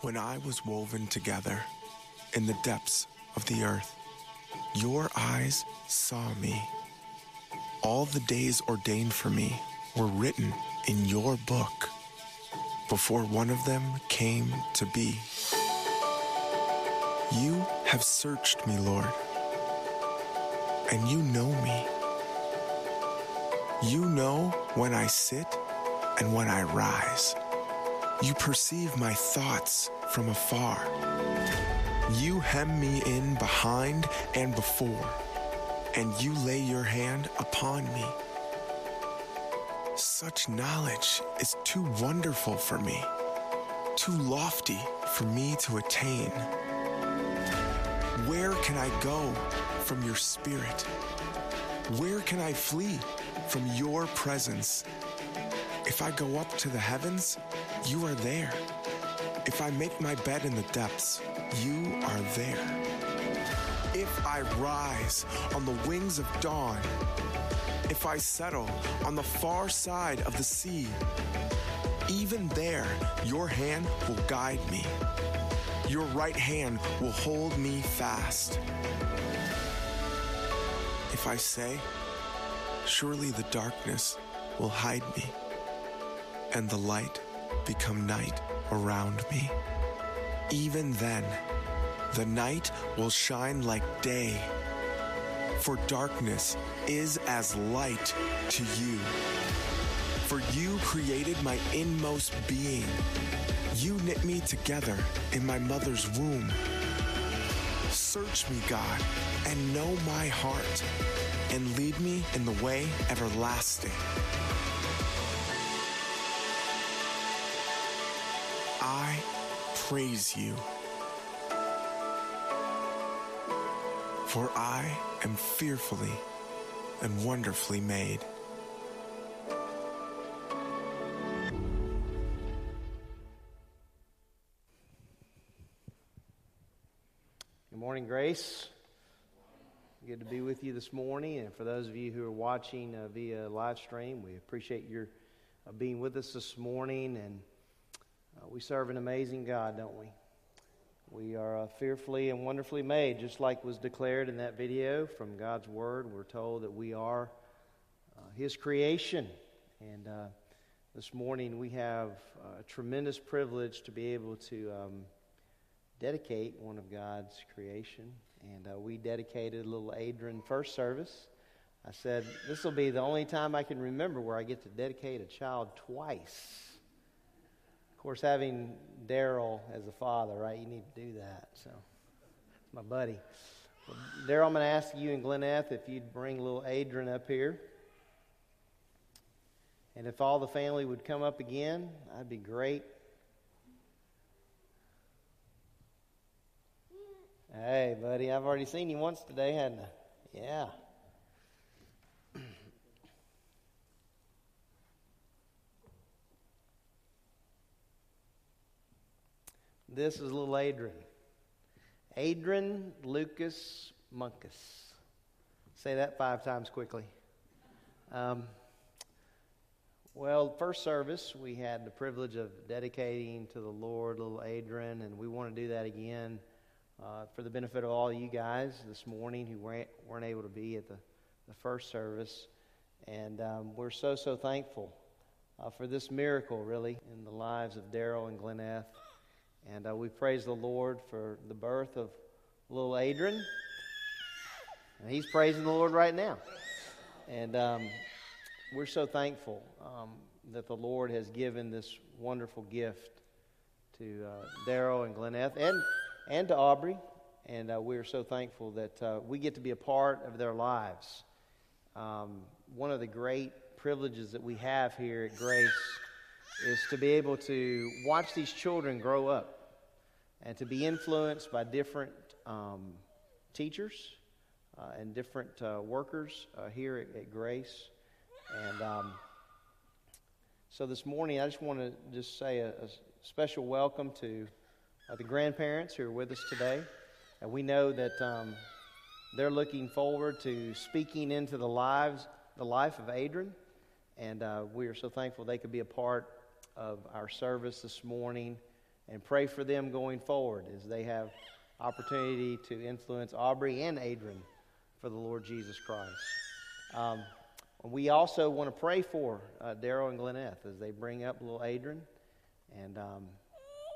When I was woven together in the depths of the earth, your eyes saw me. All the days ordained for me were written in your book before one of them came to be. You have searched me, Lord, and you know me. You know when I sit and when I rise. You perceive my thoughts from afar. You hem me in behind and before, and you lay your hand upon me. Such knowledge is too wonderful for me, too lofty for me to attain. Where can I go from your spirit? Where can I flee from your presence? If I go up to the heavens, you are there. If I make my bed in the depths, you are there. If I rise on the wings of dawn, if I settle on the far side of the sea, even there your hand will guide me. Your right hand will hold me fast. If I say, Surely the darkness will hide me, and the light become night around me. Even then, the night will shine like day, for darkness is as light to you. For you created my inmost being. You knit me together in my mother's womb. Search me, God, and know my heart, and lead me in the way everlasting. I praise you. For I am fearfully and wonderfully made. Good morning, Grace. Good to be with you this morning. And for those of you who are watching uh, via live stream, we appreciate your uh, being with us this morning. And uh, we serve an amazing God, don't we? We are uh, fearfully and wonderfully made, just like was declared in that video from God's Word. We're told that we are uh, His creation. And uh, this morning we have a tremendous privilege to be able to. Um, dedicate one of God's creation. And uh, we dedicated little Adrian first service. I said, This will be the only time I can remember where I get to dedicate a child twice. Of course, having Daryl as a father, right? You need to do that. So, it's my buddy. Well, Daryl, I'm going to ask you and Glenneth if you'd bring little Adrian up here. And if all the family would come up again, that'd be great. Hey, buddy, I've already seen you once today, hadn't I? Yeah. This is little Adrian. Adrian Lucas Munkus. Say that five times quickly. Um, well, first service, we had the privilege of dedicating to the Lord little Adrian, and we want to do that again uh, for the benefit of all you guys this morning who weren't, weren't able to be at the, the first service. And um, we're so, so thankful uh, for this miracle, really, in the lives of Daryl and Glenneth. And uh, we praise the Lord for the birth of little Adrian. And he's praising the Lord right now. And um, we're so thankful um, that the Lord has given this wonderful gift to uh, Daryl and Glenneth and and to Aubrey. And uh, we are so thankful that uh, we get to be a part of their lives. Um, one of the great privileges that we have here at Grace is to be able to watch these children grow up and to be influenced by different um, teachers uh, and different uh, workers uh, here at, at, Grace. And um, so this morning, I just want to just say a, a special welcome to uh, the grandparents who are with us today. And we know that um, they're looking forward to speaking into the lives, the life of Adrian. And uh, we are so thankful they could be a part of our service this morning. and pray for them going forward as they have opportunity to influence Aubrey and Adrian for the Lord Jesus Christ. Um, we also want to pray for uh, Daryl and Glenneth as they bring up little Adrian. And um,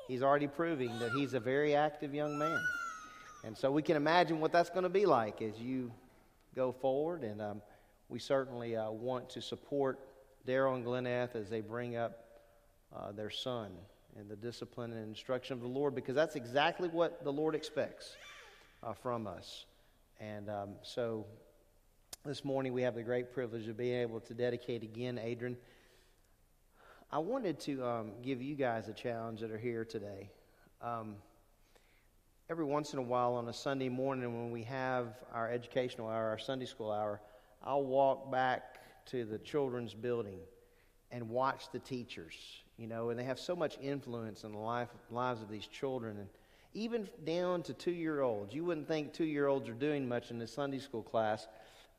he's already proving that he's a very active young man. And so we can imagine what that's going to be like as you go forward. And um, we certainly uh, want to support Daryl and Glenneth as they bring up uh, their son and the discipline and instruction of the Lord because that's exactly what the Lord expects uh, from us. And um, so this morning we have the great privilege of being able to dedicate again Adrian. I wanted to um, give you guys a challenge that are here today. Um, every once in a while on a Sunday morning when we have our educational hour, our Sunday school hour, I'll walk back to the children's building and watch the teachers, you know, and they have so much influence in the life, lives of these children. And even down to two year olds. You wouldn't think two year olds are doing much in the Sunday school class,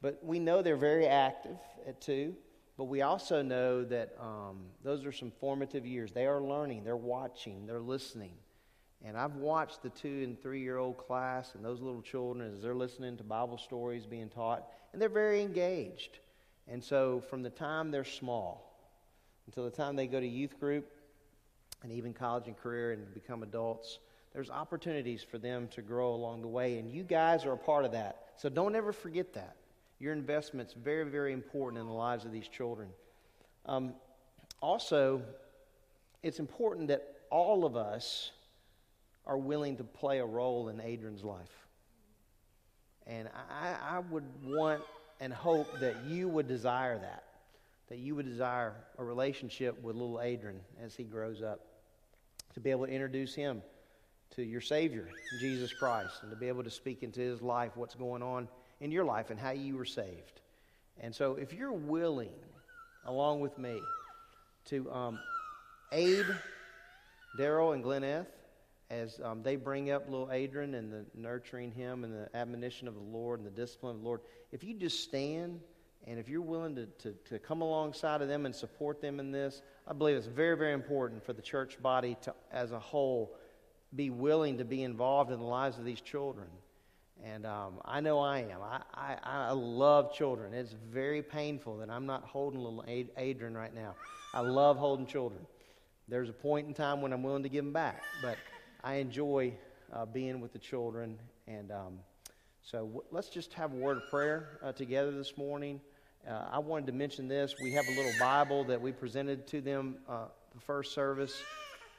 but we know they're very active at two. But we also know that um, those are some formative years. They are learning, they're watching, they're listening. And I've watched the two and three year old class and those little children as they're listening to Bible stories being taught, and they're very engaged. And so, from the time they're small until the time they go to youth group and even college and career and become adults, there's opportunities for them to grow along the way. And you guys are a part of that. So, don't ever forget that. Your investment's very, very important in the lives of these children. Um, also, it's important that all of us are willing to play a role in Adrian's life. And I, I would want and hope that you would desire that, that you would desire a relationship with little Adrian as he grows up, to be able to introduce him to your Savior, Jesus Christ, and to be able to speak into his life what's going on in your life and how you were saved. And so, if you're willing, along with me, to um, aid Daryl and Glenneth as um, they bring up little Adrian and the nurturing him and the admonition of the Lord and the discipline of the Lord, if you just stand and if you're willing to, to, to come alongside of them and support them in this, I believe it's very, very important for the church body to, as a whole, be willing to be involved in the lives of these children. And um, I know I am. I, I, I, love children. It's very painful that I'm not holding little Adrian right now. I love holding children. There's a point in time when I'm willing to give them back, but I enjoy uh, being with the children. And um, so w- let's just have a word of prayer uh, together this morning. Uh, I wanted to mention this. We have a little Bible that we presented to them uh, the first service.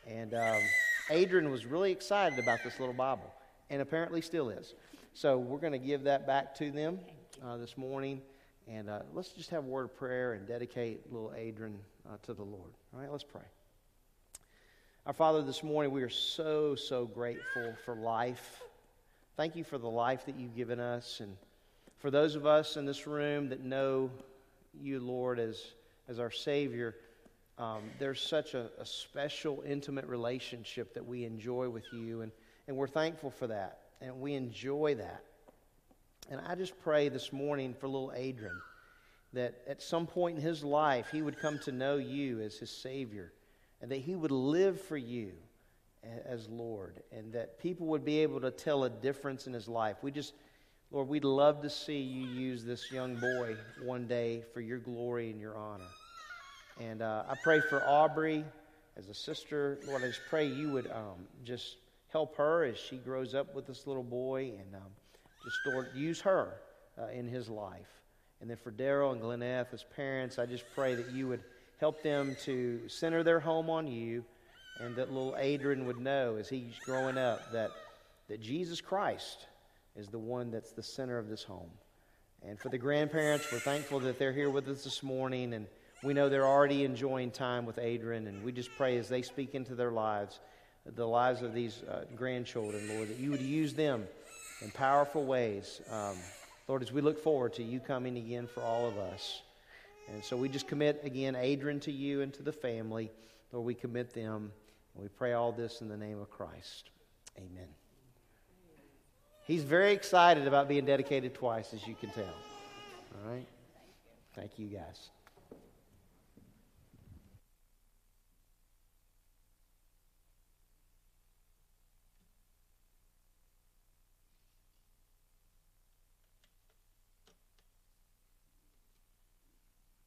And um, Adrian was really excited about this little Bible, and apparently still is. So we're going to give that back to them uh, this morning. And uh, let's just have a word of prayer and dedicate little Adrian uh, to the Lord. All right, let's pray. Our Father, this morning we are so, so grateful for life. Thank you for the life that you've given us. And for those of us in this room that know you, Lord, as, as our Savior, um, there's such a, a special, intimate relationship that we enjoy with you. And, and we're thankful for that and we enjoy that. And I just pray this morning for little Adrian that at some point in his life he would come to know you as his Savior and that he would live for you as Lord and that people would be able to tell a difference in his life. We just, Lord, we'd love to see you use this young boy one day for your glory and your honor. And uh, I pray for Aubrey as a sister. Lord, I just pray you would um, just help her as she grows up with this little boy and um, just Lord, use her uh, in his life. And then for Daryl and Glenneth as parents, I just pray that you would help them to center their home on you and that little Adrian would know as he's growing up that, that Jesus Christ is the one that's the center of this home. And for the grandparents, we're thankful that they're here with us this morning, and we know they're already enjoying time with Adrian, and we just pray as they speak into their lives the lives of these uh, grandchildren, Lord, that you would use them in powerful ways. Um, Lord, as we look forward to you coming again for all of us. And so we just commit again Adrian to you and to the family. Lord, we commit them. And we pray all this in the name of Christ. Amen. He's very excited about being dedicated twice, as you can tell. All right? Thank you, guys.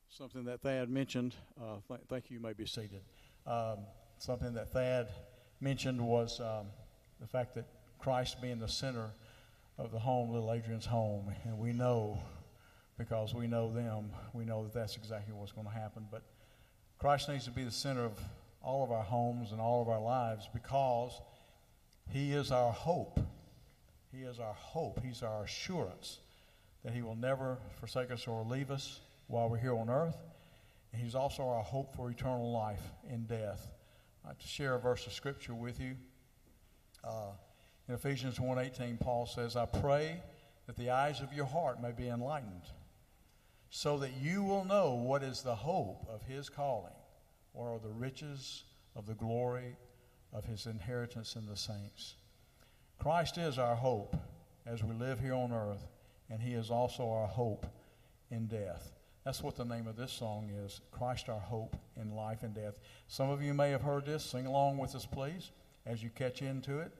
Something that Thad mentioned, uh, th- thank you, you may be seated. Um, something that Thad mentioned was um, the fact that Christ being the center of the home, little Adrian's home, and we know because we know them, we know that that's exactly what's going to happen. But Christ needs to be the center of all of our homes and all of our lives because He is our hope. He is our hope. He's our assurance that He will never forsake us or leave us while we're here on earth. And He's also our hope for eternal life in death. I'd like to share a verse of Scripture with you. Uh, in Ephesians 1.18, Paul says, I pray that the eyes of your heart may be enlightened, so that you will know what is the hope of his calling, or are the riches of the glory of his inheritance in the saints. Christ is our hope as we live here on earth, and he is also our hope in death. That's what the name of this song is Christ our hope in life and death. Some of you may have heard this. Sing along with us, please, as you catch into it.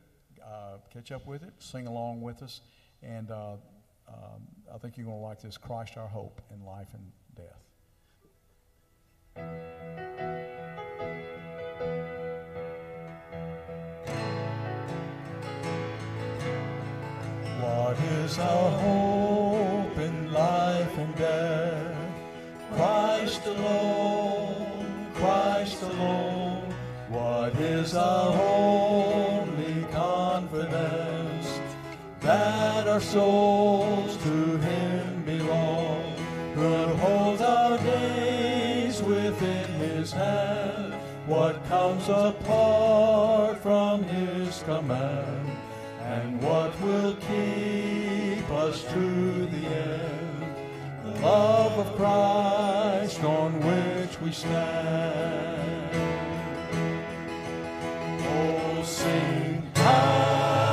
Uh, catch up with it, sing along with us, and uh, um, I think you're going to like this Christ our hope in life and death. What is our hope in life and death? Christ alone, Christ alone. What is our only our souls to Him belong, who holds our days within His hand. What comes apart from His command? and what will keep us to the end? The love of Christ on which we stand. Oh, sing hallelujah,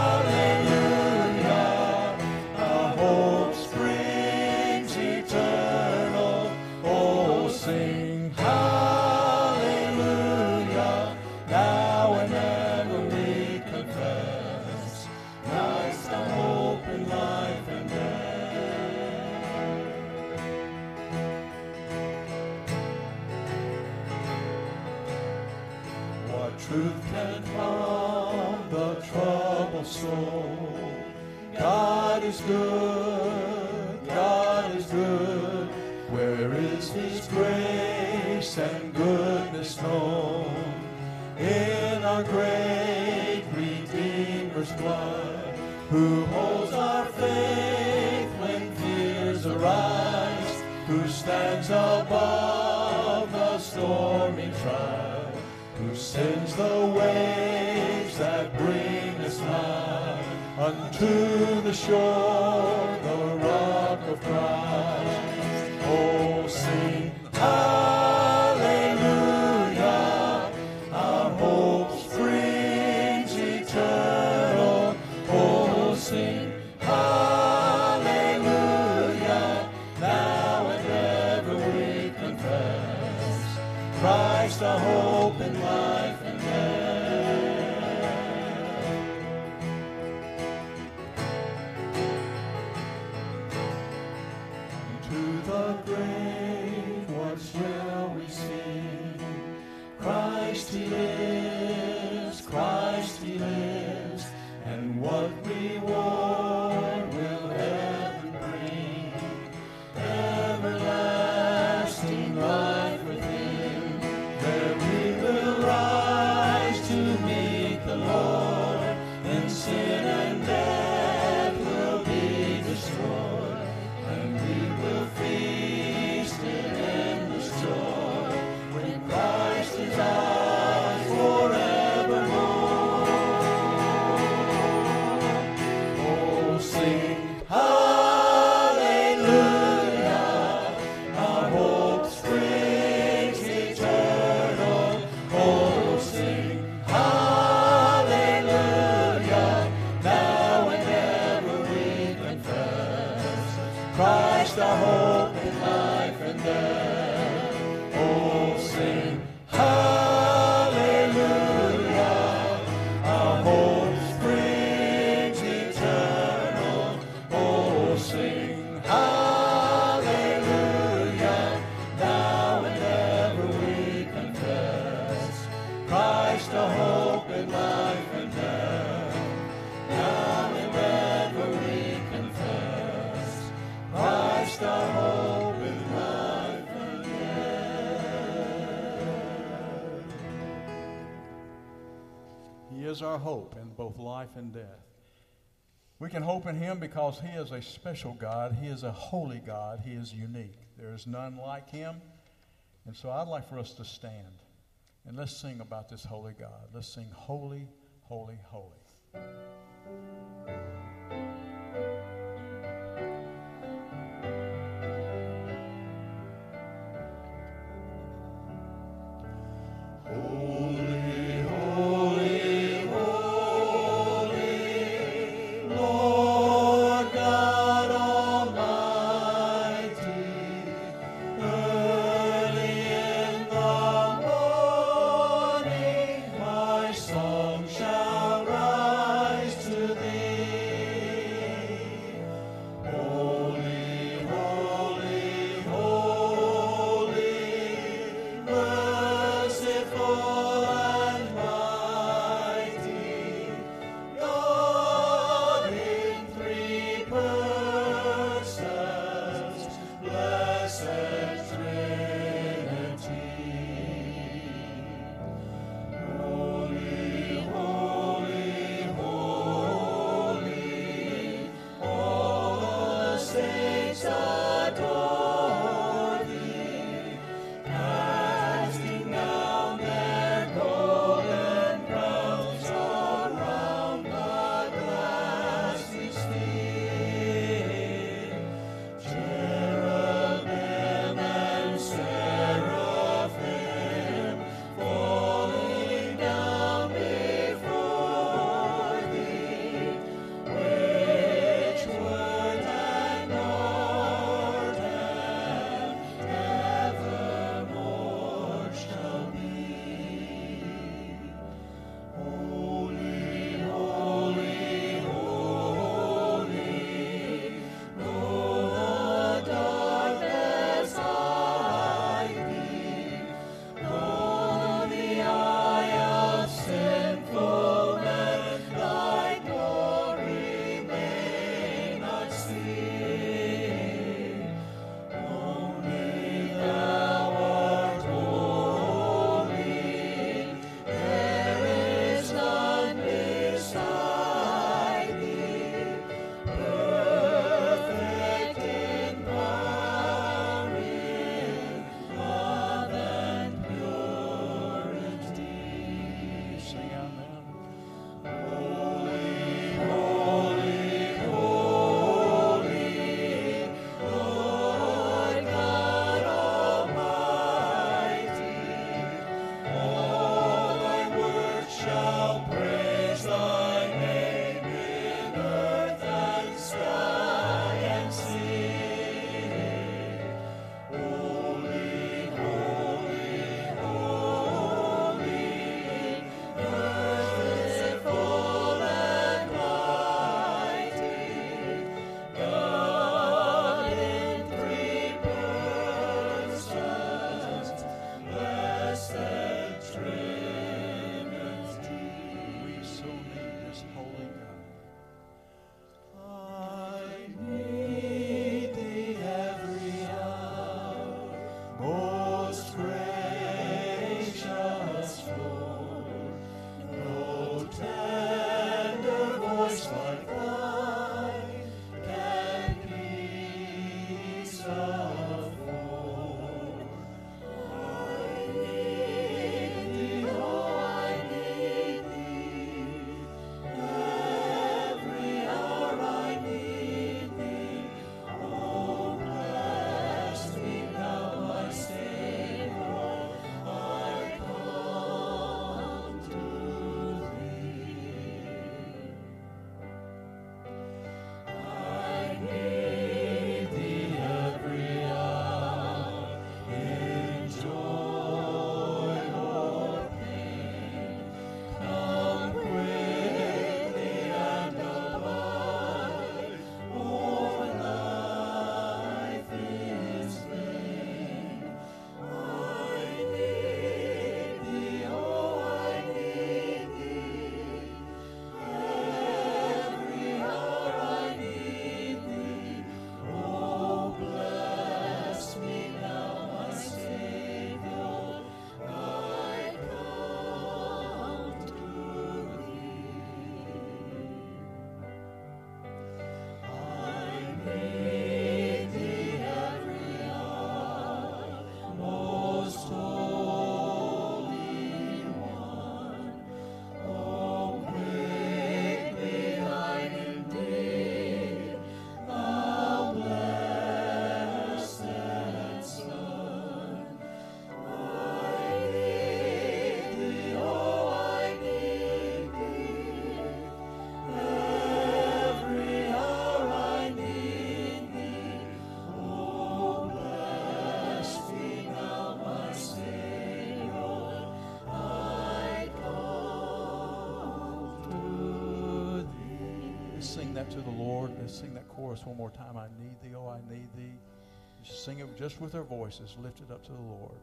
the waves that bring us nigh unto the shore, the rock of Christ. Life and death. We can hope in Him because He is a special God. He is a holy God. He is unique. There is none like Him. And so I'd like for us to stand and let's sing about this holy God. Let's sing, Holy, Holy, Holy. That to the Lord. Let's sing that chorus one more time. I need thee, oh, I need thee. Just sing it just with our voices. Lift it up to the Lord.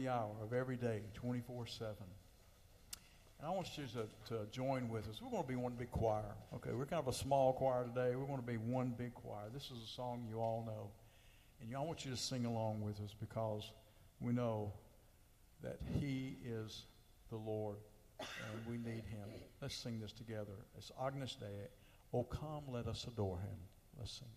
Every hour of every day, 24 7. And I want you to, to join with us. We're going to be one big choir. Okay, we're kind of a small choir today. We're going to be one big choir. This is a song you all know. And I want you to sing along with us because we know that He is the Lord and we need Him. Let's sing this together. It's Agnus Dei. Oh, come, let us adore Him. Let's sing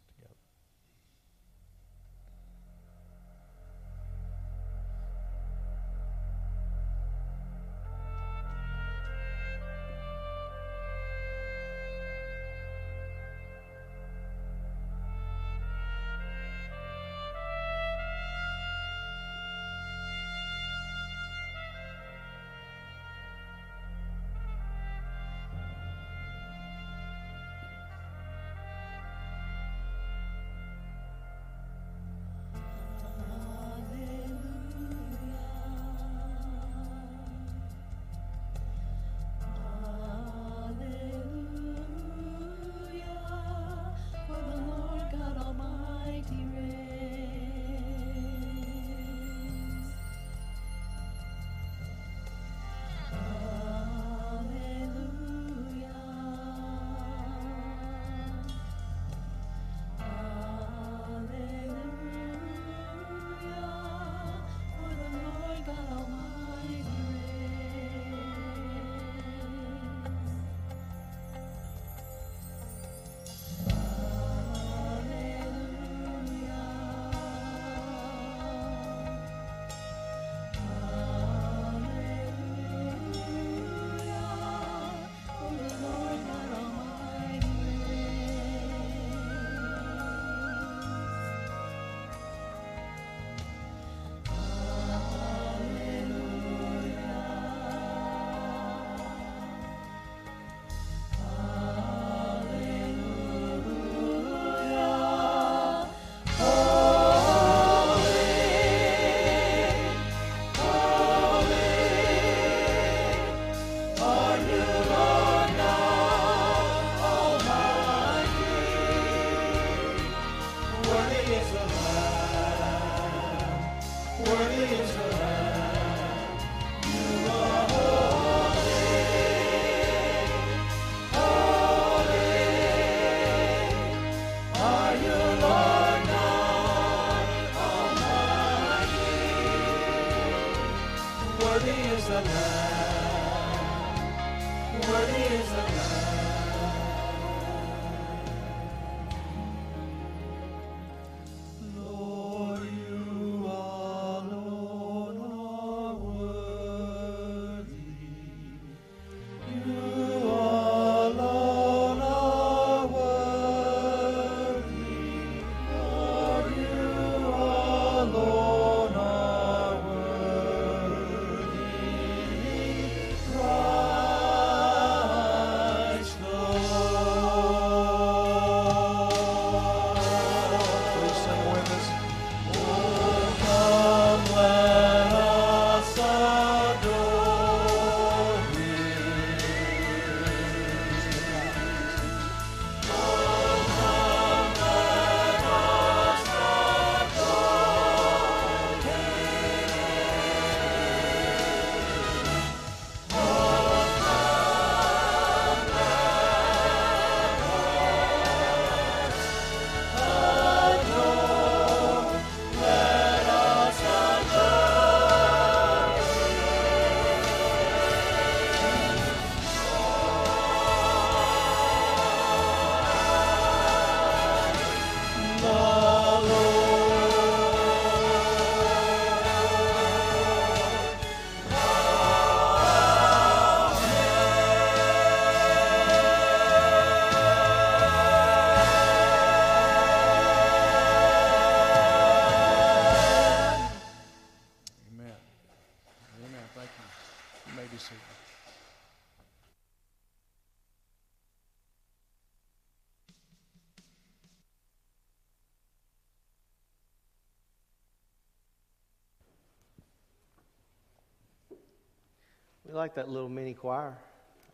We like that little mini choir.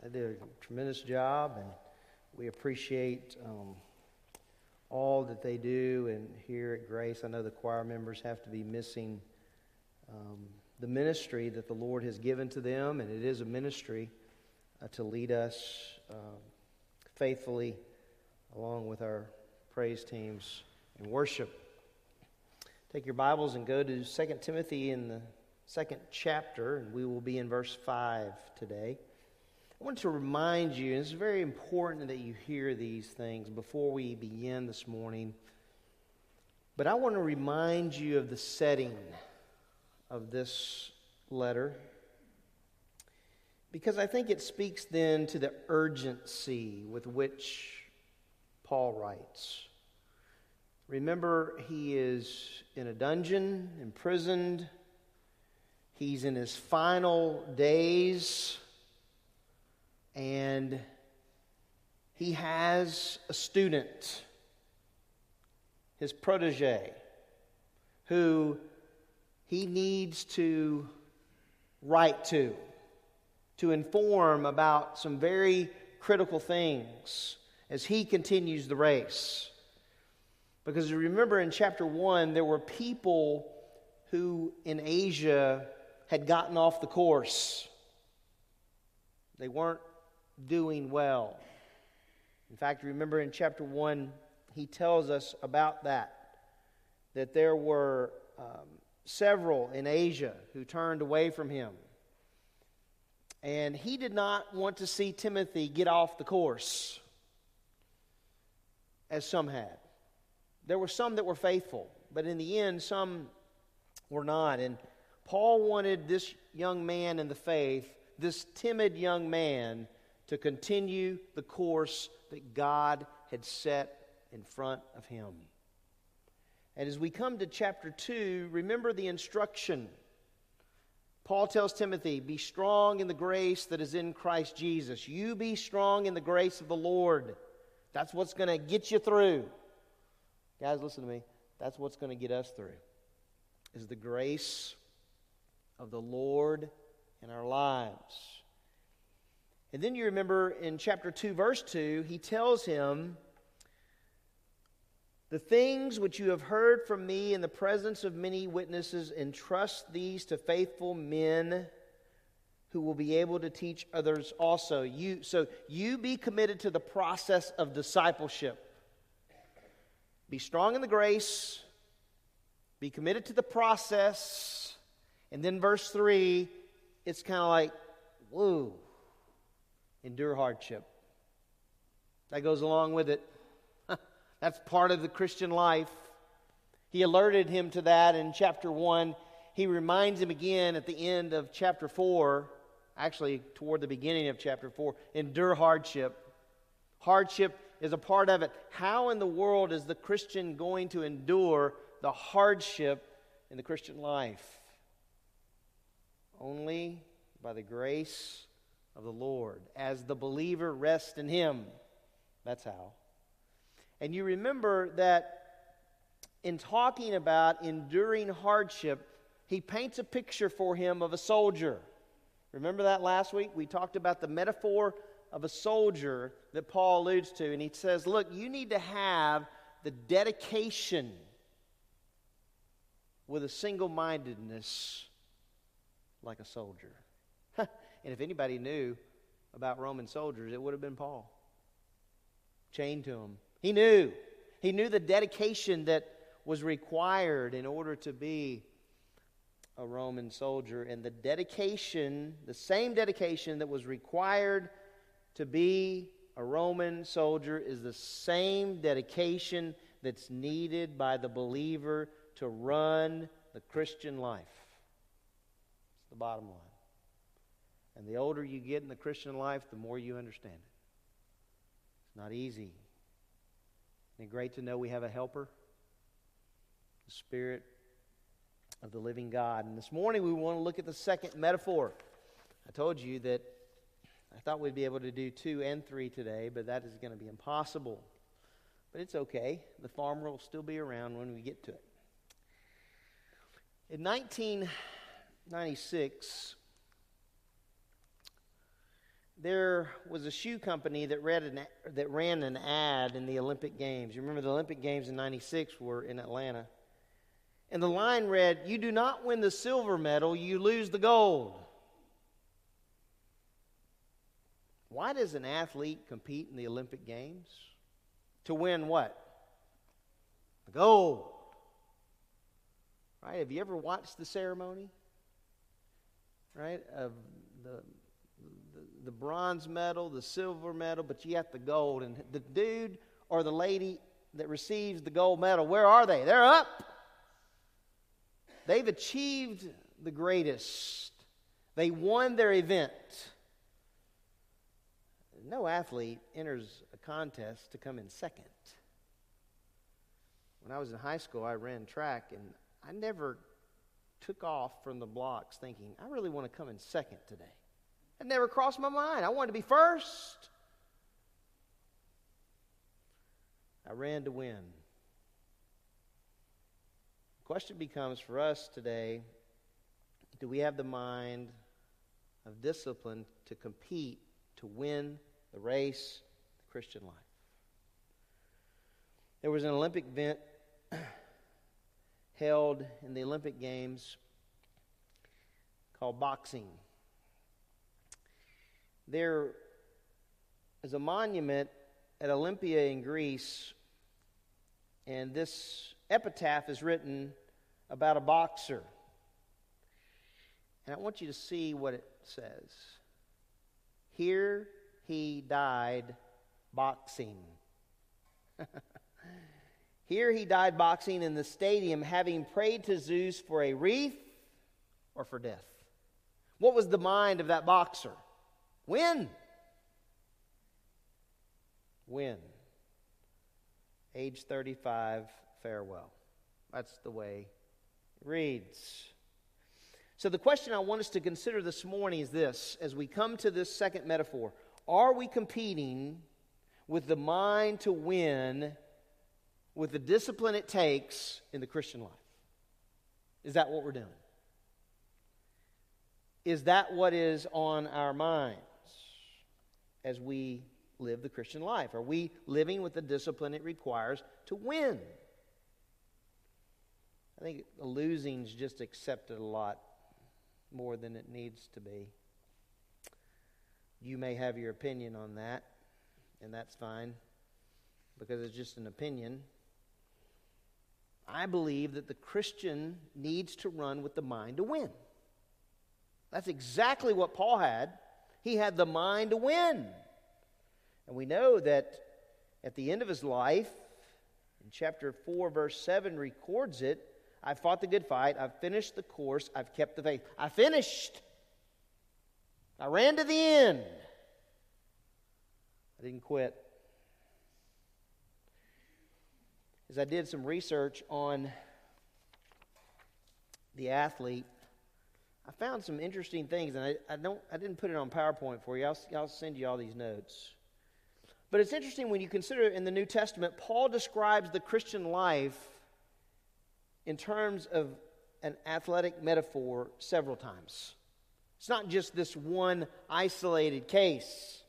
They did a tremendous job, and we appreciate um, all that they do. And here at Grace, I know the choir members have to be missing um, the ministry that the Lord has given to them, and it is a ministry uh, to lead us uh, faithfully along with our praise teams and worship. Take your Bibles and go to 2 Timothy in the second chapter, and we will be in verse 5 today. I want to remind you, and it's very important that you hear these things before we begin this morning, but I want to remind you of the setting of this letter because I think it speaks then to the urgency with which Paul writes. Remember, he is in a dungeon, imprisoned. He's in his final days. And he has a student, his protege, who he needs to write to, to inform about some very critical things as he continues the race. Because remember in chapter 1, there were people who in Asia had gotten off the course. They weren't doing well. In fact, remember in chapter 1, he tells us about that. That there were um, several in Asia who turned away from him. And he did not want to see Timothy get off the course, as some had. There were some that were faithful, but in the end, some were not. And Paul wanted this young man in the faith, this timid young man, to continue the course that God had set in front of him. And as we come to chapter 2, remember the instruction. Paul tells Timothy, Be strong in the grace that is in Christ Jesus. You be strong in the grace of the Lord. That's what's going to get you through. Guys, listen to me. That's what's going to get us through. Is the grace of the Lord in our lives. And then you remember in chapter 2, verse 2, he tells him, The things which you have heard from me in the presence of many witnesses, entrust these to faithful men who will be able to teach others also. You, so you be committed to the process of discipleship. Be strong in the grace, be committed to the process. And then verse 3, it's kind of like, whoa endure hardship. That goes along with it. That's part of the Christian life. He alerted him to that in chapter 1. He reminds him again at the end of chapter 4, actually, toward the beginning of chapter 4 endure hardship. Hardship is a part of it. How in the world is the Christian going to endure the hardship in the Christian life? Only by the grace of the Lord. As the believer rests in Him. That's how. And you remember that in talking about enduring hardship, he paints a picture for him of a soldier. Remember that last week? We talked about the metaphor of a soldier that Paul alludes to. And he says, Look, you need to have the dedication with a single mindedness like a soldier. And if anybody knew about Roman soldiers, it would have been Paul. Chained to him. He knew. He knew the dedication that was required in order to be a Roman soldier. And the dedication, the same dedication that was required to be a Roman soldier, is the same dedication that's needed by the believer to run the Christian life. The bottom line. And the older you get in the Christian life, the more you understand it. It's not easy. Isn't it great to know we have a helper? The Spirit of the living God. And this morning we want to look at the second metaphor. I told you that I thought we'd be able to do two and three today, but that is going to be impossible. But it's okay. The farmer will still be around when we get to it. In 1996, there was a shoe company that, an, that ran an ad in the Olympic Games. You remember the Olympic Games in 96 were in Atlanta. And the line read, You do not win the silver medal, you lose the gold. Why does an athlete compete in the Olympic Games? To win what? The gold. Right? Have you ever watched the ceremony? Right? Of the, the, the bronze medal, the silver medal, but you the gold. And the dude or the lady that receives the gold medal, where are they? They're up. They've achieved the greatest. They won their event. No athlete enters a contest to come in second. When I was in high school, I ran track, and I never took off from the blocks thinking, I really want to come in second today. It never crossed my mind. I wanted to be first. I ran to win. The question becomes for us today do we have the mind of discipline to compete, to win the race, the Christian life? There was an Olympic event held in the Olympic Games called boxing. There is a monument at Olympia in Greece, and this epitaph is written about a boxer. And I want you to see what it says. Here he died boxing. Here he died boxing in the stadium, having prayed to Zeus for a wreath or for death. What was the mind of that boxer? Win. Win. Age 35, farewell. That's the way it reads. So, the question I want us to consider this morning is this as we come to this second metaphor are we competing with the mind to win with the discipline it takes in the Christian life? Is that what we're doing? Is that what is on our minds as we live the Christian life? Are we living with the discipline it requires to win? I think losing's just accepted a lot more than it needs to be. You may have your opinion on that, and that's fine because it's just an opinion. I believe that the Christian needs to run with the mind to win. That's exactly what Paul had. He had the mind to win. And we know that at the end of his life, in chapter 4, verse 7 records it I fought the good fight, I've finished the course, I've kept the faith. I finished. I ran to the end. I didn't quit. As I did some research on the athlete, I found some interesting things, and I, I, don't, I didn't put it on PowerPoint for you. I'll, I'll send you all these notes. But it's interesting when you consider in the New Testament, Paul describes the Christian life in terms of an athletic metaphor several times. It's not just this one isolated case.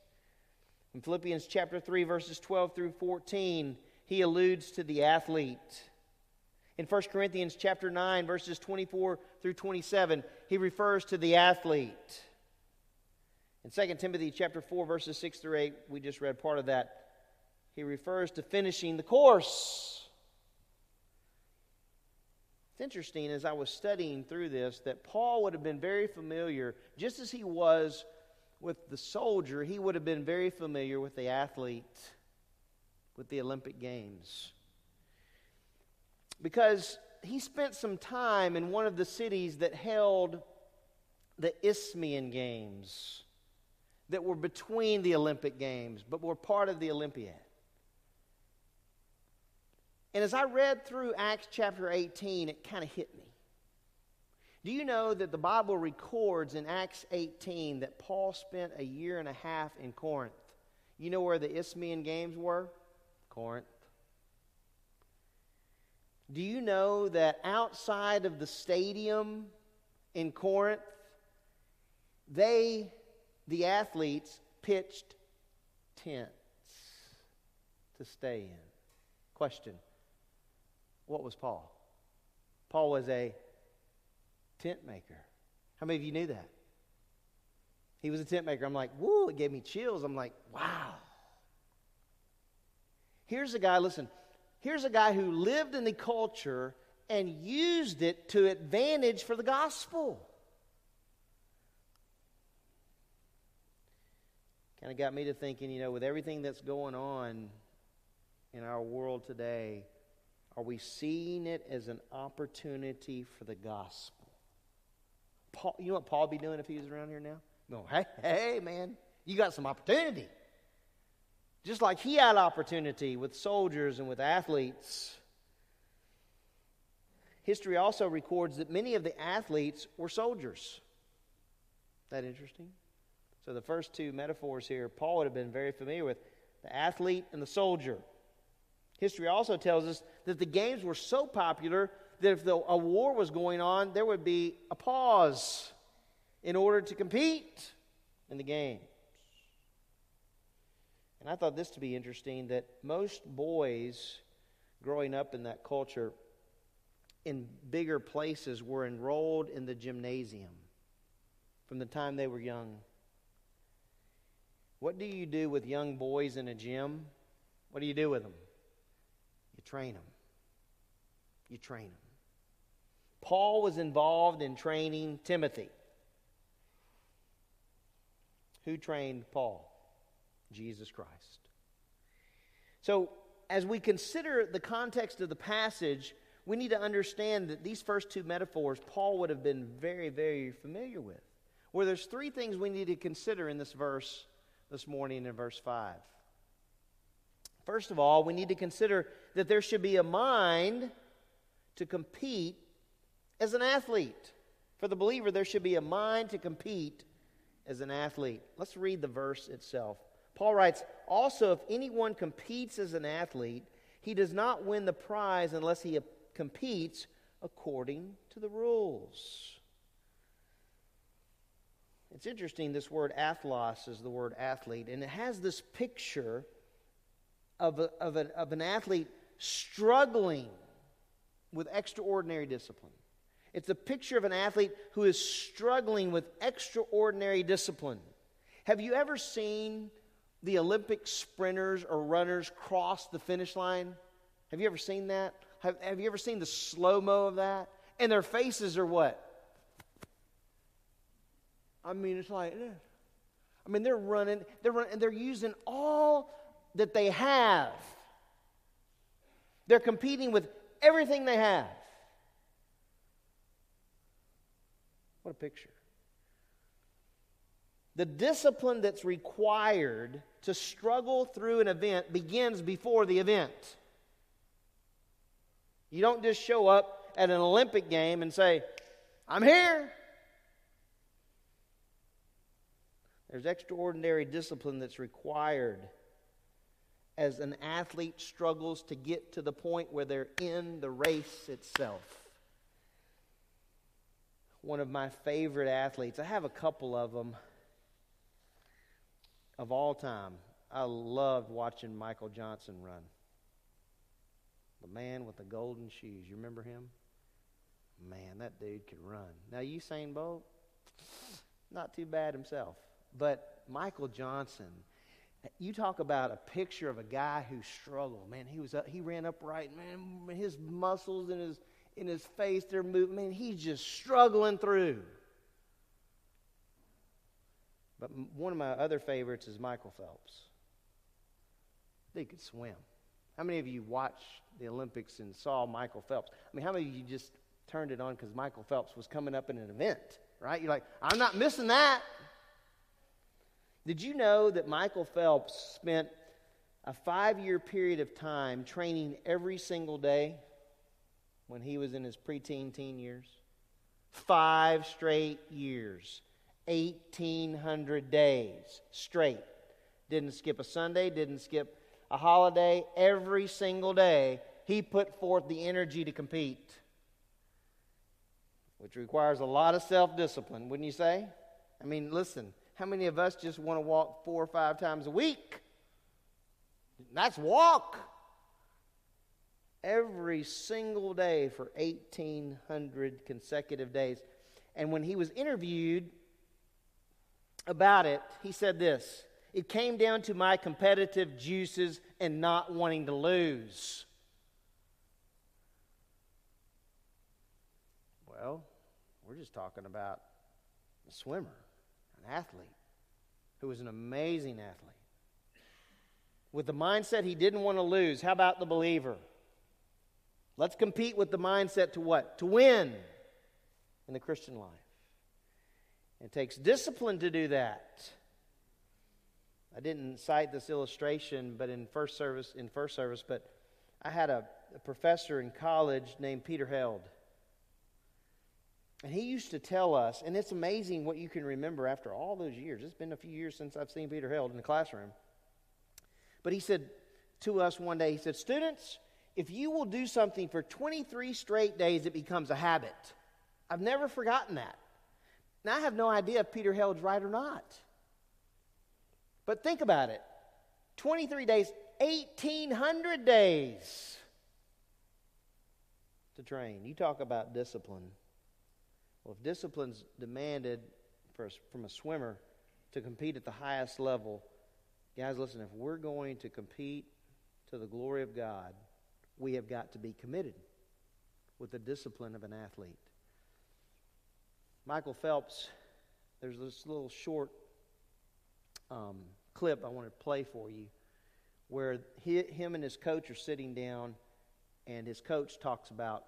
In Philippians chapter 3, verses 12 through 14, he alludes to the athlete. In 1 Corinthians chapter 9, verses 24 through 27, he refers to the athlete. In 2 Timothy chapter 4, verses 6 through 8, we just read part of that. He refers to finishing the course. It's interesting as I was studying through this that Paul would have been very familiar, just as he was with the soldier, he would have been very familiar with the athlete, with the Olympic Games. Because he spent some time in one of the cities that held the Isthmian Games that were between the Olympic Games, but were part of the Olympiad. And as I read through Acts chapter 18, it kind of hit me. Do you know that the Bible records in Acts 18 that Paul spent a year and a half in Corinth? You know where the Isthmian Games were? Corinth. Do you know that outside of the stadium in Corinth, they, the athletes, pitched tents to stay in. Question What was Paul? Paul was a tent maker. How many of you knew that? He was a tent maker. I'm like, woo, it gave me chills. I'm like, wow. Here's a guy, listen, here's a guy who lived in the culture and used it to advantage for the gospel. Kind of got me to thinking, you know, with everything that's going on in our world today, are we seeing it as an opportunity for the gospel? Paul, you know what Paul would be doing if he was around here now? No, hey, hey, man, you got some opportunity. Just like he had opportunity with soldiers and with athletes. History also records that many of the athletes were soldiers. That interesting? So the first two metaphors here, Paul would have been very familiar with the athlete and the soldier. History also tells us that the games were so popular that if the, a war was going on, there would be a pause in order to compete in the games. And I thought this to be interesting that most boys growing up in that culture in bigger places were enrolled in the gymnasium from the time they were young. What do you do with young boys in a gym? What do you do with them? You train them. You train them. Paul was involved in training Timothy. Who trained Paul? Jesus Christ. So, as we consider the context of the passage, we need to understand that these first two metaphors Paul would have been very, very familiar with. Where there's three things we need to consider in this verse this morning in verse 5. First of all, we need to consider that there should be a mind to compete as an athlete. For the believer, there should be a mind to compete as an athlete. Let's read the verse itself. Paul writes, Also, if anyone competes as an athlete, he does not win the prize unless he competes according to the rules. It's interesting, this word athlos is the word athlete, and it has this picture of, a, of, a, of an athlete struggling with extraordinary discipline. It's a picture of an athlete who is struggling with extraordinary discipline. Have you ever seen the Olympic sprinters or runners cross the finish line? Have you ever seen that? Have, have you ever seen the slow mo of that? And their faces are what? I mean, it's like this. I mean, they're running, they're running, and they're using all that they have. They're competing with everything they have. What a picture. The discipline that's required to struggle through an event begins before the event. You don't just show up at an Olympic game and say, I'm here. There's extraordinary discipline that's required as an athlete struggles to get to the point where they're in the race itself. One of my favorite athletes, I have a couple of them of all time. I loved watching Michael Johnson run. The man with the golden shoes. You remember him? Man, that dude could run. Now, Usain Bolt, not too bad himself. But Michael Johnson, you talk about a picture of a guy who struggled. Man, he was up, he ran upright. Man, his muscles in his in his face, they're moving. Man, he's just struggling through. But one of my other favorites is Michael Phelps. They could swim. How many of you watched the Olympics and saw Michael Phelps? I mean, how many of you just turned it on because Michael Phelps was coming up in an event, right? You're like, I'm not missing that. Did you know that Michael Phelps spent a five year period of time training every single day when he was in his preteen teen years? Five straight years, 1,800 days straight. Didn't skip a Sunday, didn't skip a holiday. Every single day, he put forth the energy to compete, which requires a lot of self discipline, wouldn't you say? I mean, listen, How many of us just want to walk four or five times a week? That's walk. Every single day for 1,800 consecutive days. And when he was interviewed about it, he said this It came down to my competitive juices and not wanting to lose. Well, we're just talking about a swimmer, an athlete, who was an amazing athlete. With the mindset he didn't want to lose. How about the believer? Let's compete with the mindset to what? To win in the Christian life. It takes discipline to do that. I didn't cite this illustration, but in first service, in first service, but I had a, a professor in college named Peter Held. And he used to tell us, and it's amazing what you can remember after all those years. It's been a few years since I've seen Peter Held in the classroom. But he said to us one day, he said, Students, if you will do something for 23 straight days, it becomes a habit. I've never forgotten that. Now, I have no idea if Peter Held's right or not. But think about it 23 days, 1,800 days to train. You talk about discipline. Well, if discipline's demanded for from a swimmer to compete at the highest level, guys, listen, if we're going to compete to the glory of God, we have got to be committed with the discipline of an athlete. Michael Phelps, there's this little short um, clip I want to play for you where he, him and his coach are sitting down, and his coach talks about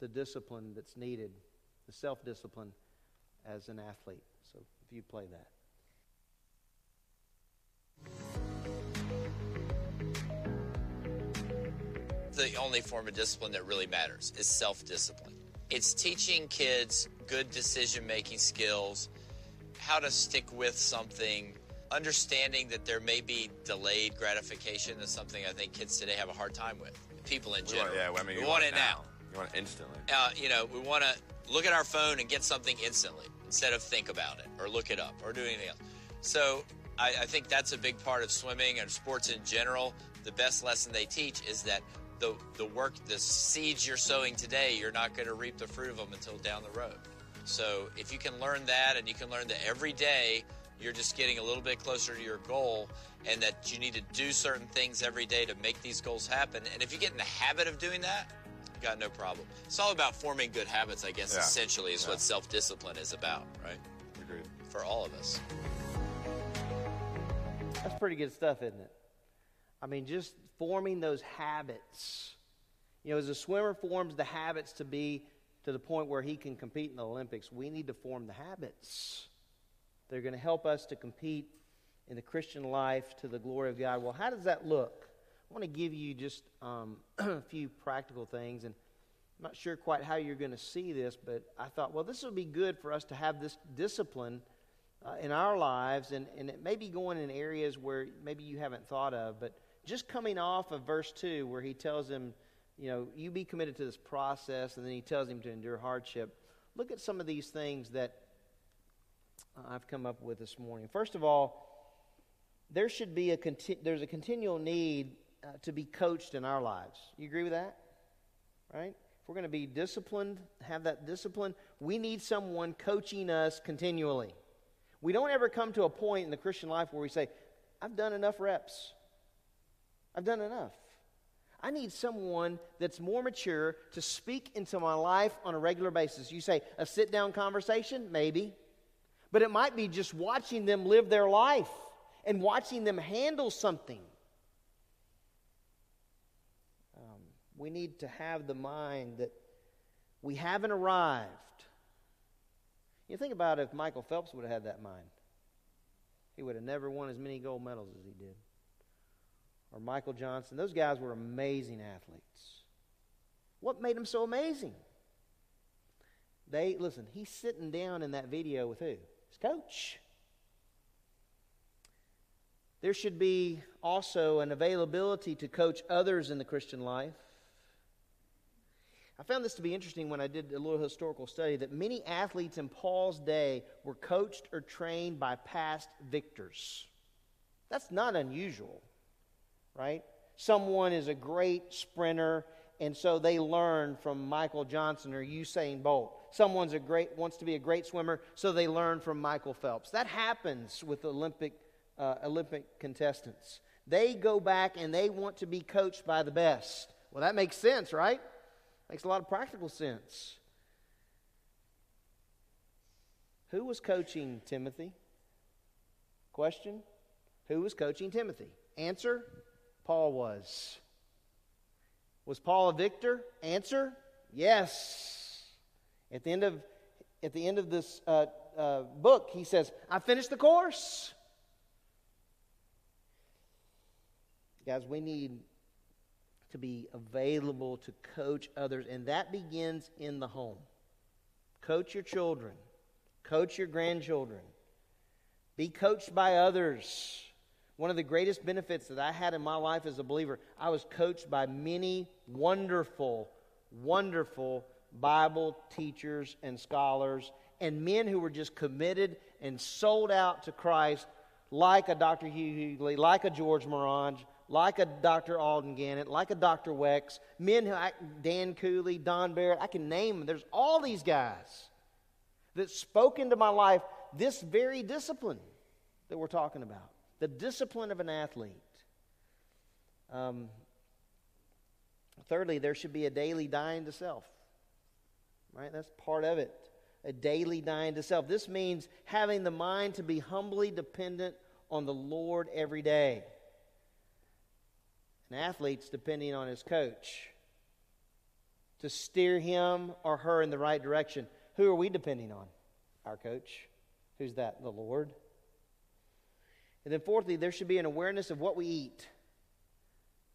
the discipline that's needed, the self discipline as an athlete. So if you play that. the only form of discipline that really matters is self discipline. It's teaching kids good decision making skills, how to stick with something, understanding that there may be delayed gratification is something I think kids today have a hard time with. People in We general. want, yeah, I mean, we you want want it now. You want it instantly. Uh, you know, we want to look at our phone and get something instantly instead of think about it or look it up or do anything else. So I, I think that's a big part of swimming and sports in general. The best lesson they teach is that the the work, the seeds you're sowing today, you're not going to reap the fruit of them until down the road. So if you can learn that, and you can learn that every day you're just getting a little bit closer to your goal, and that you need to do certain things every day to make these goals happen. And if you get in the habit of doing that, you got no problem. It's all about forming good habits, I guess. Yeah. Essentially, is Yeah. what self discipline is about, right? Agreed. For all of us. That's pretty good stuff, isn't it? I mean, just forming those habits. You know, as a swimmer forms the habits to be to the point where he can compete in the Olympics, we need to form the habits. They're going to help us to compete in the Christian life to the glory of God. Well, how does that look? I want to give you just um, a few practical things, and I'm not sure quite how you're going to see this, but I thought, well, this would be good for us to have this discipline uh, in our lives, and, and it may be going in areas where maybe you haven't thought of, but just coming off of verse 2, where he tells him, you know, you be committed to this process, and then he tells him to endure hardship. Look at some of these things that I've come up with this morning. First of all, there should be a conti- there's a continual need uh, to be coached in our lives. You agree with that? Right? If we're going to be disciplined, have that discipline, we need someone coaching us continually. We don't ever come to a point in the Christian life where we say, I've done enough reps. I've done enough. I need someone that's more mature to speak into my life on a regular basis. You say a sit down conversation? Maybe. But it might be just watching them live their life and watching them handle something. Um, we need to have the mind that we haven't arrived. You think about if Michael Phelps would have had that mind, he would have never won as many gold medals as he did. Or Michael Johnson. Those guys were amazing athletes. What made them so amazing? They, listen, he's sitting down in that video with who? His coach. There should be also an availability to coach others in the Christian life. I found this to be interesting when I did a little historical study that many athletes in Paul's day were coached or trained by past victors. That's not unusual, right? Someone is a great sprinter, and so they learn from Michael Johnson or Usain Bolt. Someone's a great wants to be a great swimmer, so they learn from Michael Phelps. That happens with Olympic uh, Olympic contestants. They go back and they want to be coached by the best. Well, that makes sense, right? Makes a lot of practical sense. Who was coaching Timothy? Question Who was coaching Timothy? Answer Paul was. Was Paul a victor? Answer Yes. At the end of, at the end of this uh, uh, book, he says, I finished the course. Guys, we need to be available to coach others, and that begins in the home. Coach your children, coach your grandchildren, be coached by others. One of the greatest benefits that I had in my life as a believer, I was coached by many wonderful, wonderful Bible teachers and scholars and men who were just committed and sold out to Christ, like a Dr. Hugh Hughley, like a George Morange, like a Dr. Alden Gannett, like a Dr. Wex, men who, I, Dan Cooley, Don Barrett, I can name them. There's all these guys that spoke into my life this very discipline that we're talking about the discipline of an athlete. Um, thirdly, there should be a daily dying to self. Right? That's part of it. A daily dying to self. This means having the mind to be humbly dependent on the Lord every day. An athlete's depending on his coach to steer him or her in the right direction. Who are we depending on? Our coach. Who's that? The Lord. And then, fourthly, there should be an awareness of what we eat,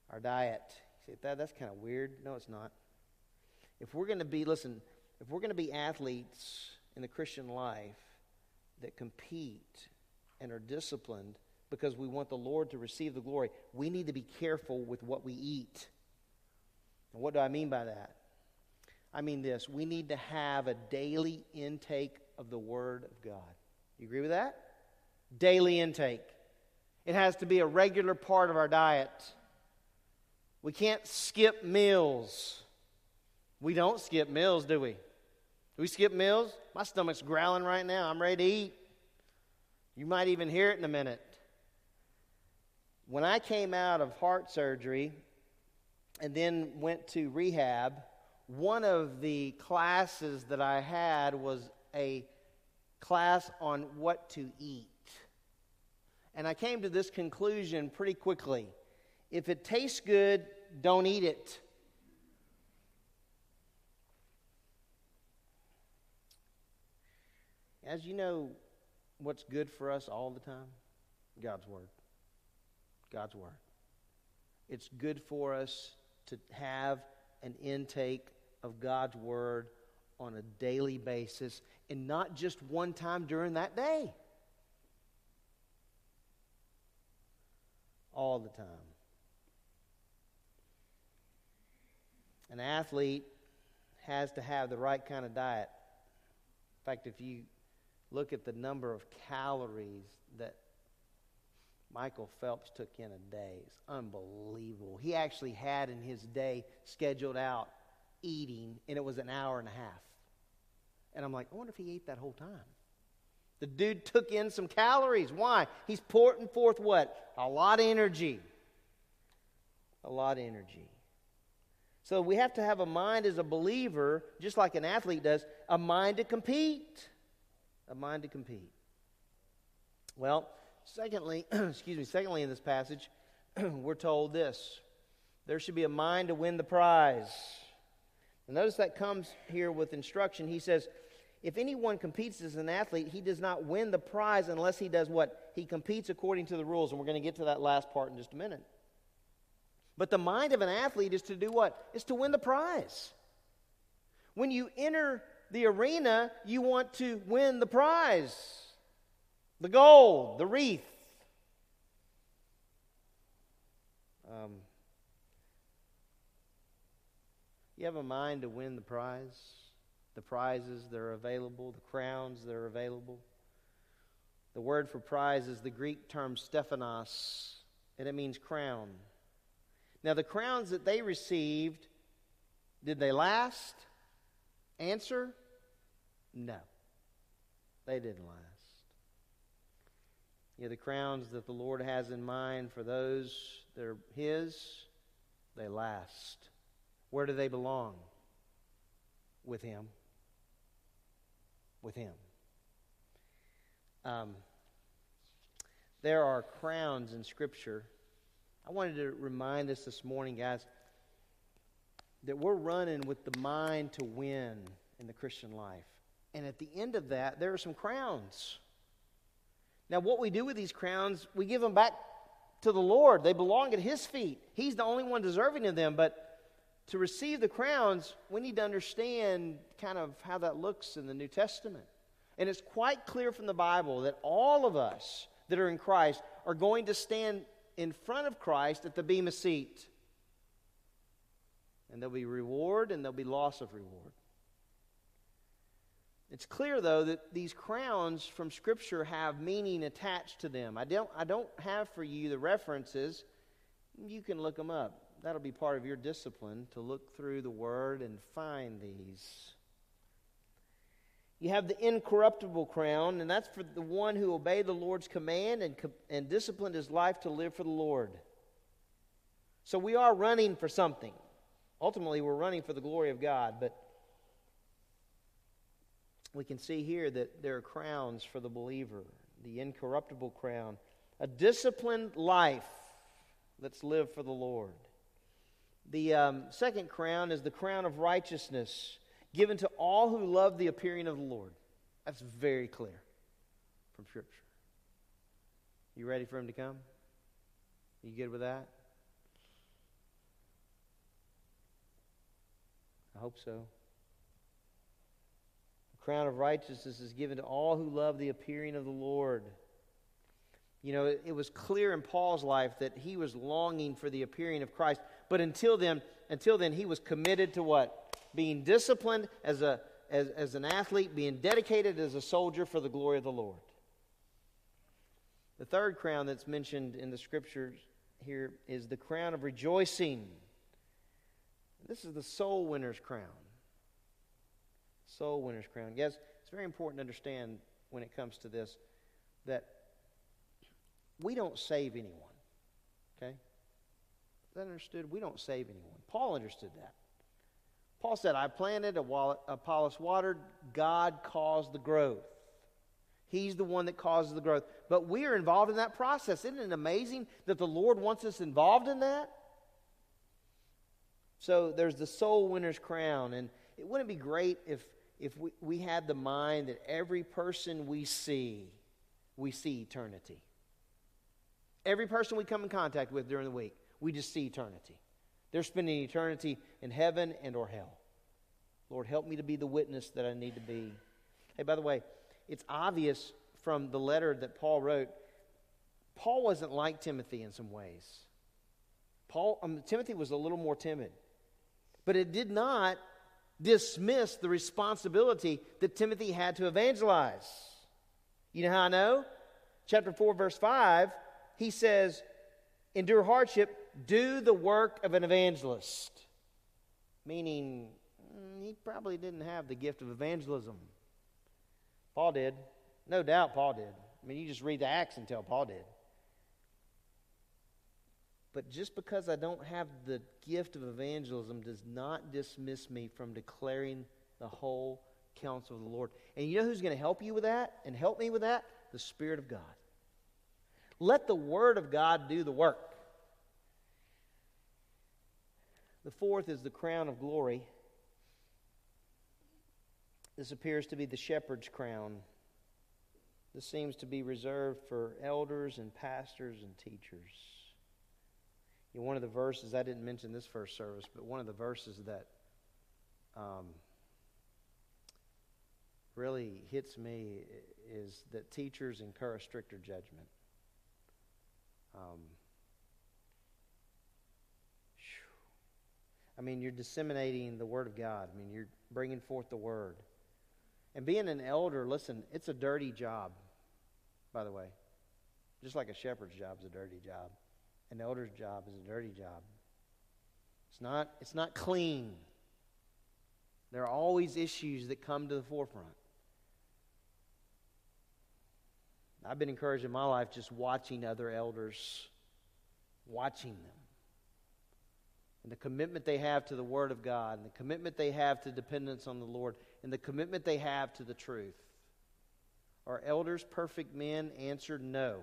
our diet. You say, that, that's kind of weird. No, it's not. If we're going to be, listen, if we're going to be athletes in the Christian life that compete and are disciplined because we want the Lord to receive the glory, we need to be careful with what we eat. And what do I mean by that? I mean this we need to have a daily intake of the Word of God. You agree with that? Daily intake. It has to be a regular part of our diet. We can't skip meals. We don't skip meals, do we? Do we skip meals? My stomach's growling right now. I'm ready to eat. You might even hear it in a minute. When I came out of heart surgery and then went to rehab, one of the classes that I had was a class on what to eat. And I came to this conclusion pretty quickly. If it tastes good, don't eat it. As you know, what's good for us all the time? God's Word. God's Word. It's good for us to have an intake of God's Word on a daily basis and not just one time during that day. All the time. An athlete has to have the right kind of diet. In fact, if you look at the number of calories that Michael Phelps took in a day, it's unbelievable. He actually had in his day scheduled out eating, and it was an hour and a half. And I'm like, I wonder if he ate that whole time. The dude took in some calories. Why? He's pouring forth what? A lot of energy. A lot of energy. So we have to have a mind as a believer, just like an athlete does, a mind to compete. A mind to compete. Well, secondly, excuse me, secondly in this passage, we're told this. There should be a mind to win the prize. And notice that comes here with instruction. He says, if anyone competes as an athlete, he does not win the prize unless he does what? He competes according to the rules. And we're going to get to that last part in just a minute. But the mind of an athlete is to do what? Is to win the prize. When you enter the arena, you want to win the prize the gold, the wreath. Um, You have a mind to win the prize, the prizes that are available, the crowns that are available. The word for prize is the Greek term stephanos, and it means crown. Now, the crowns that they received, did they last? Answer no. They didn't last. Yeah, the crowns that the Lord has in mind for those that are His, they last. Where do they belong? With Him. With Him. Um, there are crowns in Scripture. I wanted to remind us this morning, guys, that we're running with the mind to win in the Christian life. And at the end of that, there are some crowns. Now, what we do with these crowns, we give them back to the Lord. They belong at His feet. He's the only one deserving of them. But to receive the crowns, we need to understand kind of how that looks in the New Testament. And it's quite clear from the Bible that all of us that are in Christ are going to stand in front of Christ at the Bema seat. And there'll be reward and there'll be loss of reward. It's clear, though, that these crowns from Scripture have meaning attached to them. I don't, I don't have for you the references. You can look them up. That'll be part of your discipline to look through the Word and find these. You have the incorruptible crown, and that's for the one who obeyed the Lord's command and, and disciplined his life to live for the Lord. So we are running for something. Ultimately, we're running for the glory of God, but we can see here that there are crowns for the believer the incorruptible crown, a disciplined life that's lived for the Lord. The um, second crown is the crown of righteousness given to all who love the appearing of the Lord. That's very clear from Scripture. You ready for him to come? You good with that? I hope so The crown of righteousness is given to all who love the appearing of the Lord. You know, it, it, was clear in Paul's life that he was longing for the appearing of Christ, but until then, until then he was committed to what? Being disciplined as a as, as an athlete, being dedicated as a soldier for the glory of the Lord. The third crown that's mentioned in the scriptures here is the crown of rejoicing. This is the soul winner's crown soul winner's crown. Yes, it's very important to understand when it comes to this that we don't save anyone. That understood? We don't save anyone. Paul understood that. Paul said, I planted, Apollos watered, God caused the growth. He's the one that causes the growth. But we are involved in that process. Isn't it amazing that the Lord wants us involved in that? So there's the soul winner's crown. And it wouldn't be great if if we, we had the mind that every person we see, we see eternity. Every person we come in contact with during the week, we just see eternity. They're spending eternity in heaven and or hell. Lord, help me to be the witness that I need to be. Hey, by the way, it's obvious from the letter that Paul wrote, Paul wasn't like Timothy in some ways. Paul, um, Timothy was a little more timid. But it did not dismiss the responsibility that Timothy had to evangelize. You know how I know? Chapter 4, verse 5, he says, Endure hardship, do the work of an evangelist. Meaning, mm, he probably didn't have the gift of evangelism. Paul did. No doubt Paul did. I mean, you just read the Acts and tell Paul did. But just because I don't have the gift of evangelism does not dismiss me from declaring the whole counsel of the Lord. And you know who's going to help you with that and help me with that? The Spirit of God. Let the Word of God do the work. The fourth is the crown of glory. This appears to be the shepherd's crown. This seems to be reserved for elders and pastors and teachers. You know, one of the verses, I didn't mention this first service, but one of the verses that um, really hits me is that teachers incur a stricter judgment. Um, I mean, you're disseminating the Word of God. I mean, you're bringing forth the Word. And being an elder, listen, it's a dirty job, by the way. Just like a shepherd's job is a dirty job. An elder's job is a dirty job. It's not, it's not clean. There are always issues that come to the forefront. I've been encouraged in my life just watching other elders, watching them. And the commitment they have to the Word of God, and the commitment they have to dependence on the Lord, and the commitment they have to the truth. Are elders perfect men? Answered no.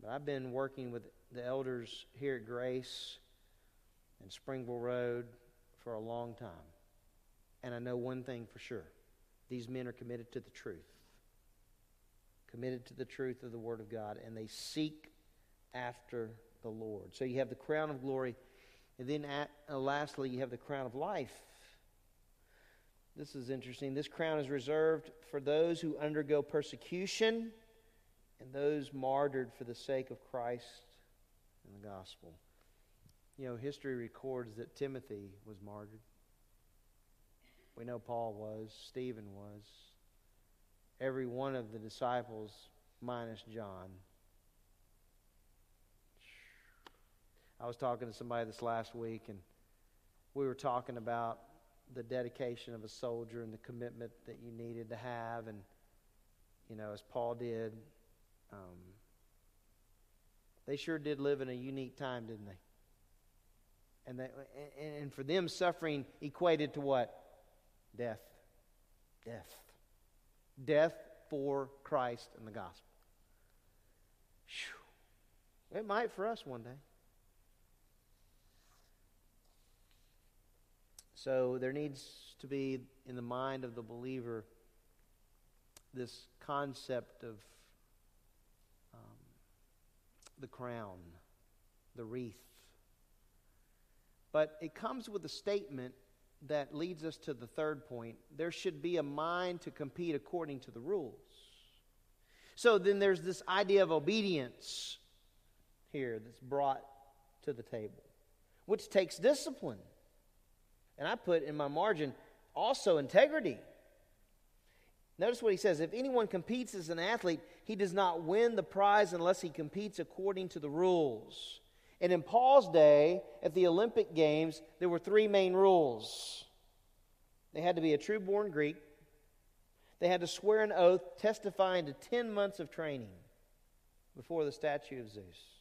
But I've been working with the elders here at Grace and Springville Road for a long time. And I know one thing for sure these men are committed to the truth, committed to the truth of the Word of God, and they seek after the Lord. So you have the crown of glory, and then at, uh, lastly, you have the crown of life. This is interesting. This crown is reserved for those who undergo persecution and those martyred for the sake of Christ and the gospel. You know, history records that Timothy was martyred. We know Paul was, Stephen was, every one of the disciples minus John. I was talking to somebody this last week, and we were talking about the dedication of a soldier and the commitment that you needed to have. And, you know, as Paul did, um, they sure did live in a unique time, didn't they? And, they, and for them, suffering equated to what? Death. Death. Death for Christ and the gospel. Whew. It might for us one day. So there needs to be in the mind of the believer this concept of um, the crown, the wreath. But it comes with a statement that leads us to the third point. There should be a mind to compete according to the rules. So then there's this idea of obedience here that's brought to the table, which takes discipline. And I put in my margin also integrity. Notice what he says if anyone competes as an athlete, he does not win the prize unless he competes according to the rules. And in Paul's day, at the Olympic Games, there were three main rules they had to be a true born Greek, they had to swear an oath testifying to 10 months of training before the statue of Zeus.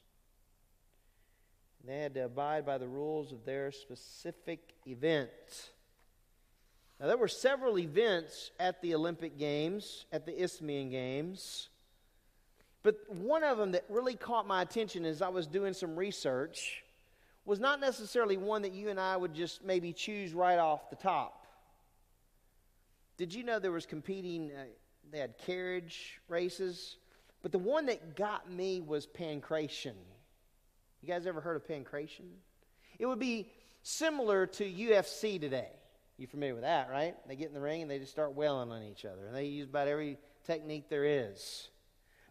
They had to abide by the rules of their specific event. Now, there were several events at the Olympic Games, at the Isthmian Games. But one of them that really caught my attention as I was doing some research was not necessarily one that you and I would just maybe choose right off the top. Did you know there was competing, uh, they had carriage races? But the one that got me was pancration. You guys ever heard of pankration? It would be similar to UFC today. You familiar with that, right? They get in the ring and they just start wailing on each other. And they use about every technique there is.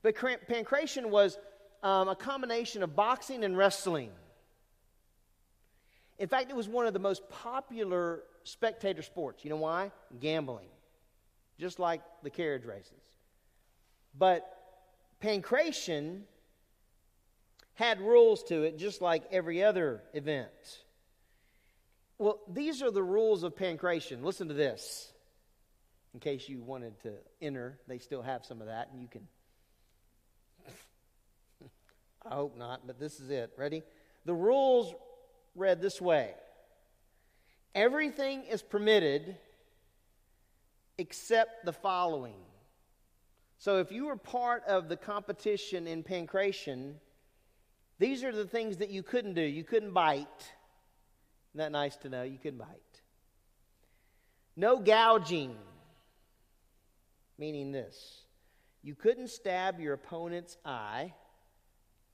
But pankration was um, a combination of boxing and wrestling. In fact, it was one of the most popular spectator sports. You know why? Gambling. Just like the carriage races. But pankration had rules to it, just like every other event. Well, these are the rules of pankration. Listen to this. In case you wanted to enter, they still have some of that, and you can. I hope not, but this is it. Ready? The rules read this way Everything is permitted except the following. So if you were part of the competition in pankration, these are the things that you couldn't do. You couldn't bite. Isn't that nice to know? You couldn't bite. No gouging, meaning this you couldn't stab your opponent's eye,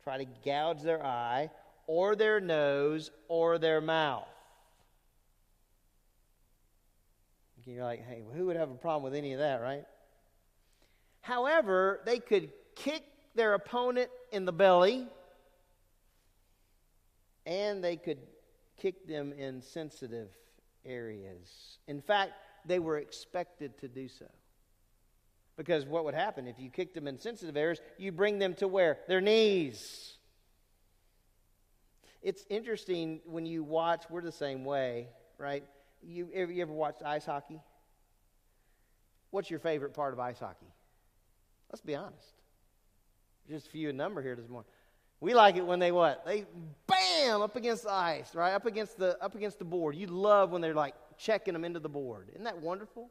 try to gouge their eye, or their nose, or their mouth. You're like, hey, who would have a problem with any of that, right? However, they could kick their opponent in the belly and they could kick them in sensitive areas. In fact, they were expected to do so. Because what would happen if you kicked them in sensitive areas? You bring them to where? Their knees. It's interesting when you watch, we're the same way, right? You ever, you ever watched ice hockey? What's your favorite part of ice hockey? Let's be honest. Just a few in number here this morning. We like it when they what? They up against the ice, right? Up against the up against the board. You love when they're like checking them into the board. Isn't that wonderful?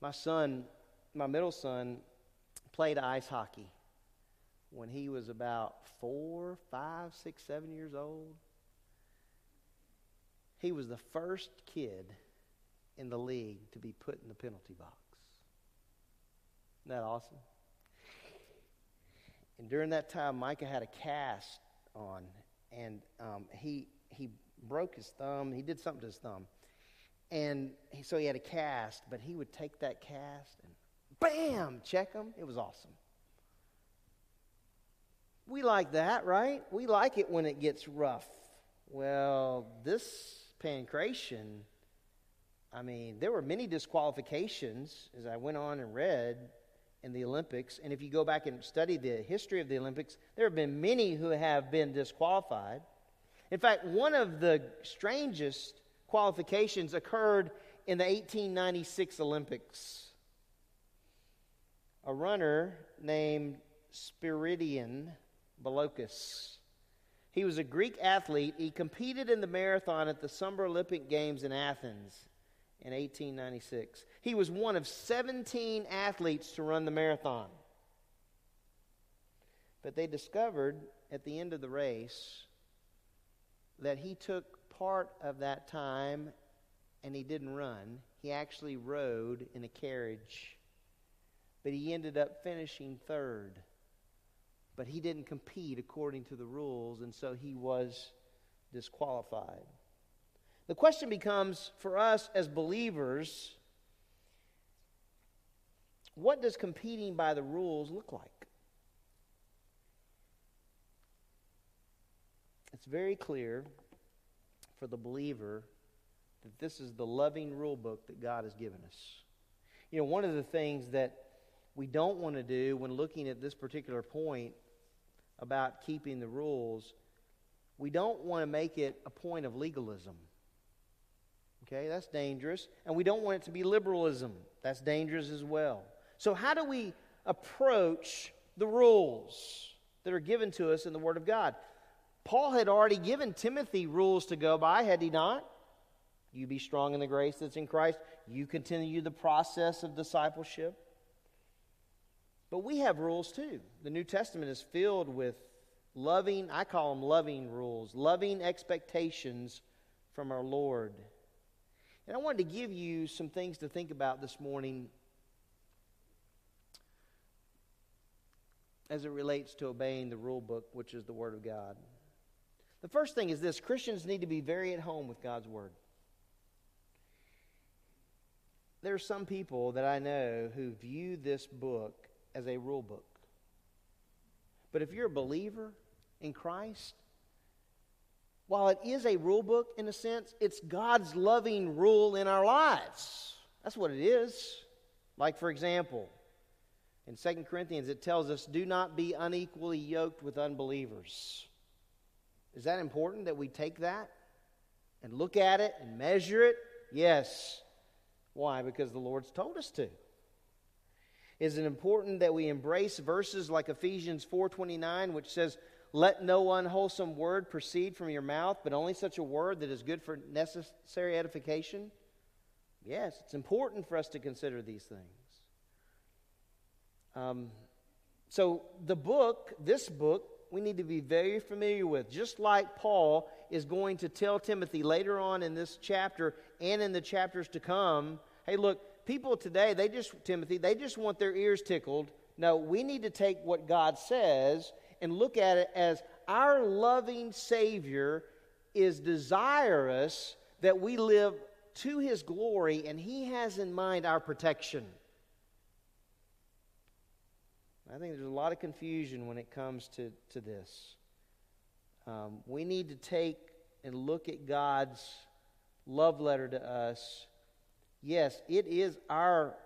My son, my middle son, played ice hockey when he was about four, five, six, seven years old. He was the first kid in the league to be put in the penalty box. Isn't that awesome? And during that time, Micah had a cast on, and um, he he broke his thumb. He did something to his thumb, and he, so he had a cast. But he would take that cast and bam, check him. It was awesome. We like that, right? We like it when it gets rough. Well, this pankration, I mean, there were many disqualifications as I went on and read in the Olympics. And if you go back and study the history of the Olympics, there have been many who have been disqualified. In fact, one of the strangest qualifications occurred in the 1896 Olympics. A runner named Spyridon Belokas. He was a Greek athlete. He competed in the marathon at the Summer Olympic Games in Athens in 1896. He was one of 17 athletes to run the marathon. But they discovered at the end of the race that he took part of that time and he didn't run. He actually rode in a carriage. But he ended up finishing third. But he didn't compete according to the rules, and so he was disqualified. The question becomes for us as believers what does competing by the rules look like? It's very clear for the believer that this is the loving rule book that God has given us. You know, one of the things that we don't want to do when looking at this particular point about keeping the rules, we don't want to make it a point of legalism. Okay, that's dangerous. And we don't want it to be liberalism. That's dangerous as well. So, how do we approach the rules that are given to us in the Word of God? Paul had already given Timothy rules to go by, had he not? You be strong in the grace that's in Christ. You continue the process of discipleship. But we have rules too. The New Testament is filled with loving, I call them loving rules, loving expectations from our Lord. And I wanted to give you some things to think about this morning as it relates to obeying the rule book, which is the Word of God. The first thing is this Christians need to be very at home with God's Word. There are some people that I know who view this book as a rule book. But if you're a believer in Christ, while it is a rule book in a sense, it's God's loving rule in our lives. That's what it is. Like, for example, in 2 Corinthians, it tells us, do not be unequally yoked with unbelievers. Is that important that we take that and look at it and measure it? Yes. Why? Because the Lord's told us to. Is it important that we embrace verses like Ephesians 4:29 which says let no unwholesome word proceed from your mouth, but only such a word that is good for necessary edification? Yes, it's important for us to consider these things. Um, so, the book, this book, we need to be very familiar with. Just like Paul is going to tell Timothy later on in this chapter and in the chapters to come hey, look, people today, they just, Timothy, they just want their ears tickled. No, we need to take what God says and look at it as our loving Savior is desirous that we live to His glory, and He has in mind our protection. I think there's a lot of confusion when it comes to, to this. Um, we need to take and look at God's love letter to us, yes, it is our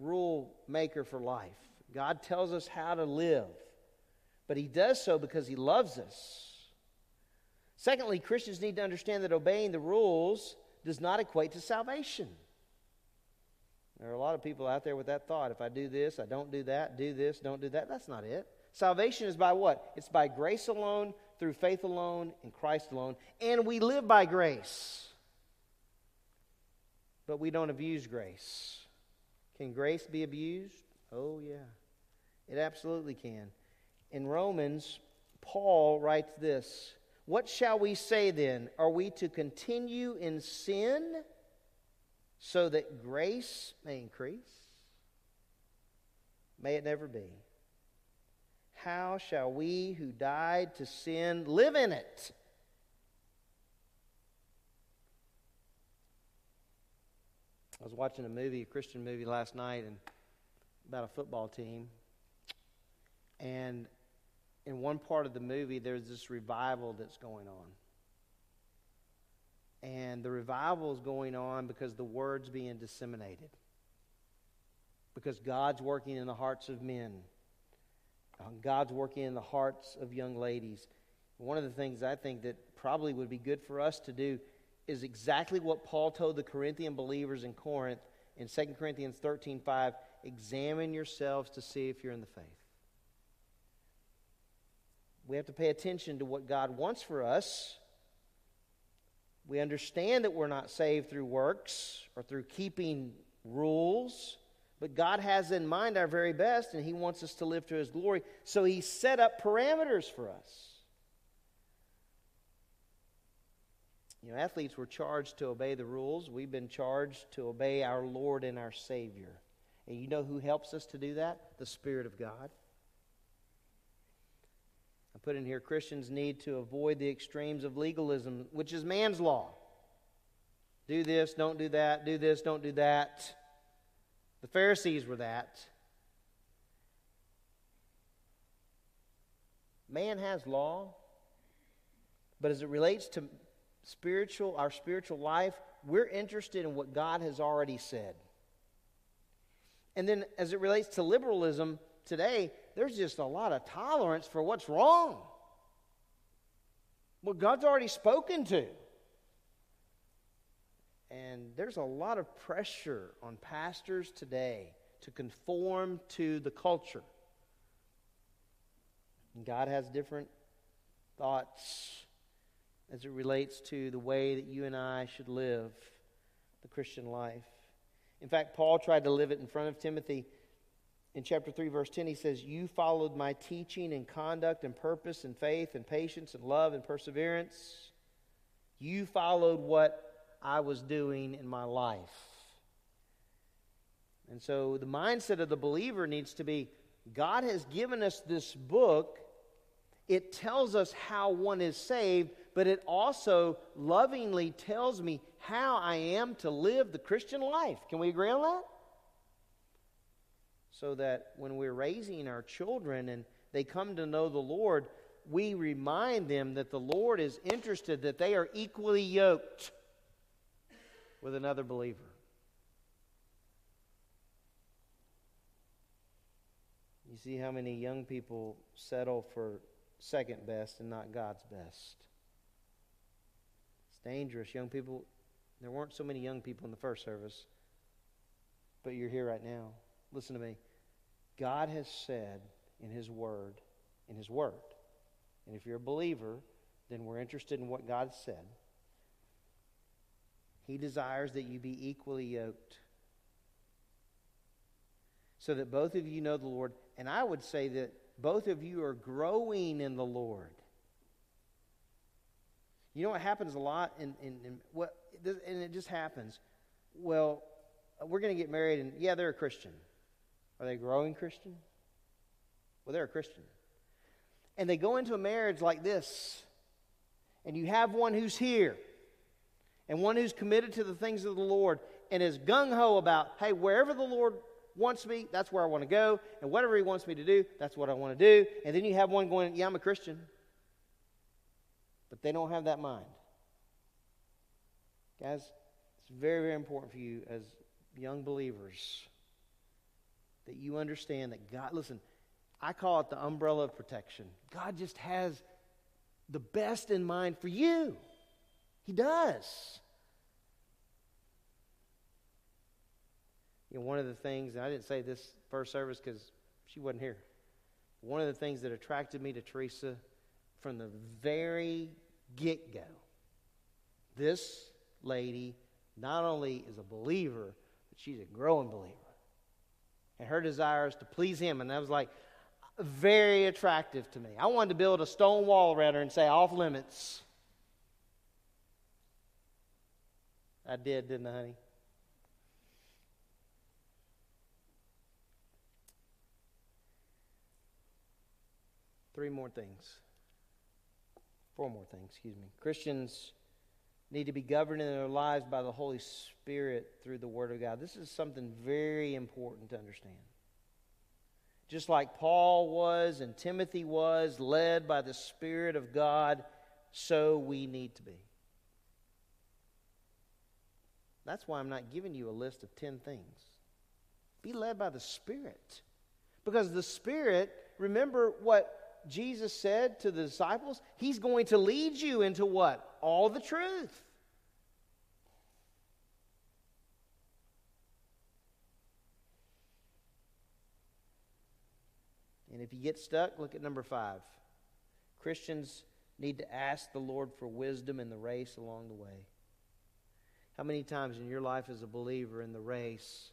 rule maker for life. God tells us how to live, but He does so because He loves us. Secondly, Christians need to understand that obeying the rules does not equate to salvation. There are a lot of people out there with that thought. If I do this, I don't do that, do this, don't do that. That's not it. Salvation is by what? It's by grace alone, through faith alone, in Christ alone. And we live by grace. But we don't abuse grace. Can grace be abused? Oh, yeah. It absolutely can. In Romans, Paul writes this What shall we say then? Are we to continue in sin so that grace may increase? May it never be. How shall we who died to sin live in it? I was watching a movie, a Christian movie last night, and about a football team. And in one part of the movie, there's this revival that's going on. And the revival is going on because the word's being disseminated. Because God's working in the hearts of men. God's working in the hearts of young ladies. One of the things I think that probably would be good for us to do is exactly what Paul told the Corinthian believers in Corinth in 2 Corinthians 13 5. Examine yourselves to see if you're in the faith. We have to pay attention to what God wants for us. We understand that we're not saved through works or through keeping rules, but God has in mind our very best, and He wants us to live to His glory. So He set up parameters for us. You know, athletes were charged to obey the rules. We've been charged to obey our Lord and our Savior. And you know who helps us to do that? The Spirit of God. Put in here Christians need to avoid the extremes of legalism, which is man's law. Do this, don't do that, do this, don't do that. The Pharisees were that. Man has law, but as it relates to spiritual our spiritual life, we're interested in what God has already said. And then as it relates to liberalism today, there's just a lot of tolerance for what's wrong. What God's already spoken to. And there's a lot of pressure on pastors today to conform to the culture. And God has different thoughts as it relates to the way that you and I should live the Christian life. In fact, Paul tried to live it in front of Timothy. In chapter 3, verse 10, he says, You followed my teaching and conduct and purpose and faith and patience and love and perseverance. You followed what I was doing in my life. And so the mindset of the believer needs to be God has given us this book. It tells us how one is saved, but it also lovingly tells me how I am to live the Christian life. Can we agree on that? So that when we're raising our children and they come to know the Lord, we remind them that the Lord is interested, that they are equally yoked with another believer. You see how many young people settle for second best and not God's best. It's dangerous. Young people, there weren't so many young people in the first service, but you're here right now. Listen to me. God has said in His Word, in His Word, and if you're a believer, then we're interested in what God said. He desires that you be equally yoked so that both of you know the Lord. And I would say that both of you are growing in the Lord. You know what happens a lot, in, in, in what, and it just happens. Well, we're going to get married, and yeah, they're a Christian. Are they growing Christian? Well, they're a Christian. And they go into a marriage like this, and you have one who's here, and one who's committed to the things of the Lord, and is gung ho about, hey, wherever the Lord wants me, that's where I want to go. And whatever He wants me to do, that's what I want to do. And then you have one going, Yeah, I'm a Christian. But they don't have that mind. Guys, it's very, very important for you as young believers that you understand that God, listen, I call it the umbrella of protection. God just has the best in mind for you. He does. You know, one of the things, and I didn't say this first service because she wasn't here. One of the things that attracted me to Teresa from the very get go, this lady not only is a believer, but she's a growing believer. And her desire is to please him. And that was like very attractive to me. I wanted to build a stone wall around her and say, off limits. I did, didn't I, honey? Three more things. Four more things, excuse me. Christians need to be governed in their lives by the Holy Spirit through the Word of God. This is something very important to understand. Just like Paul was and Timothy was, led by the Spirit of God, so we need to be. That's why I'm not giving you a list of 10 things. Be led by the Spirit. Because the Spirit, remember what Jesus said to the disciples? He's going to lead you into what? All the truth. And if you get stuck, look at number five. Christians need to ask the Lord for wisdom in the race along the way. How many times in your life as a believer in the race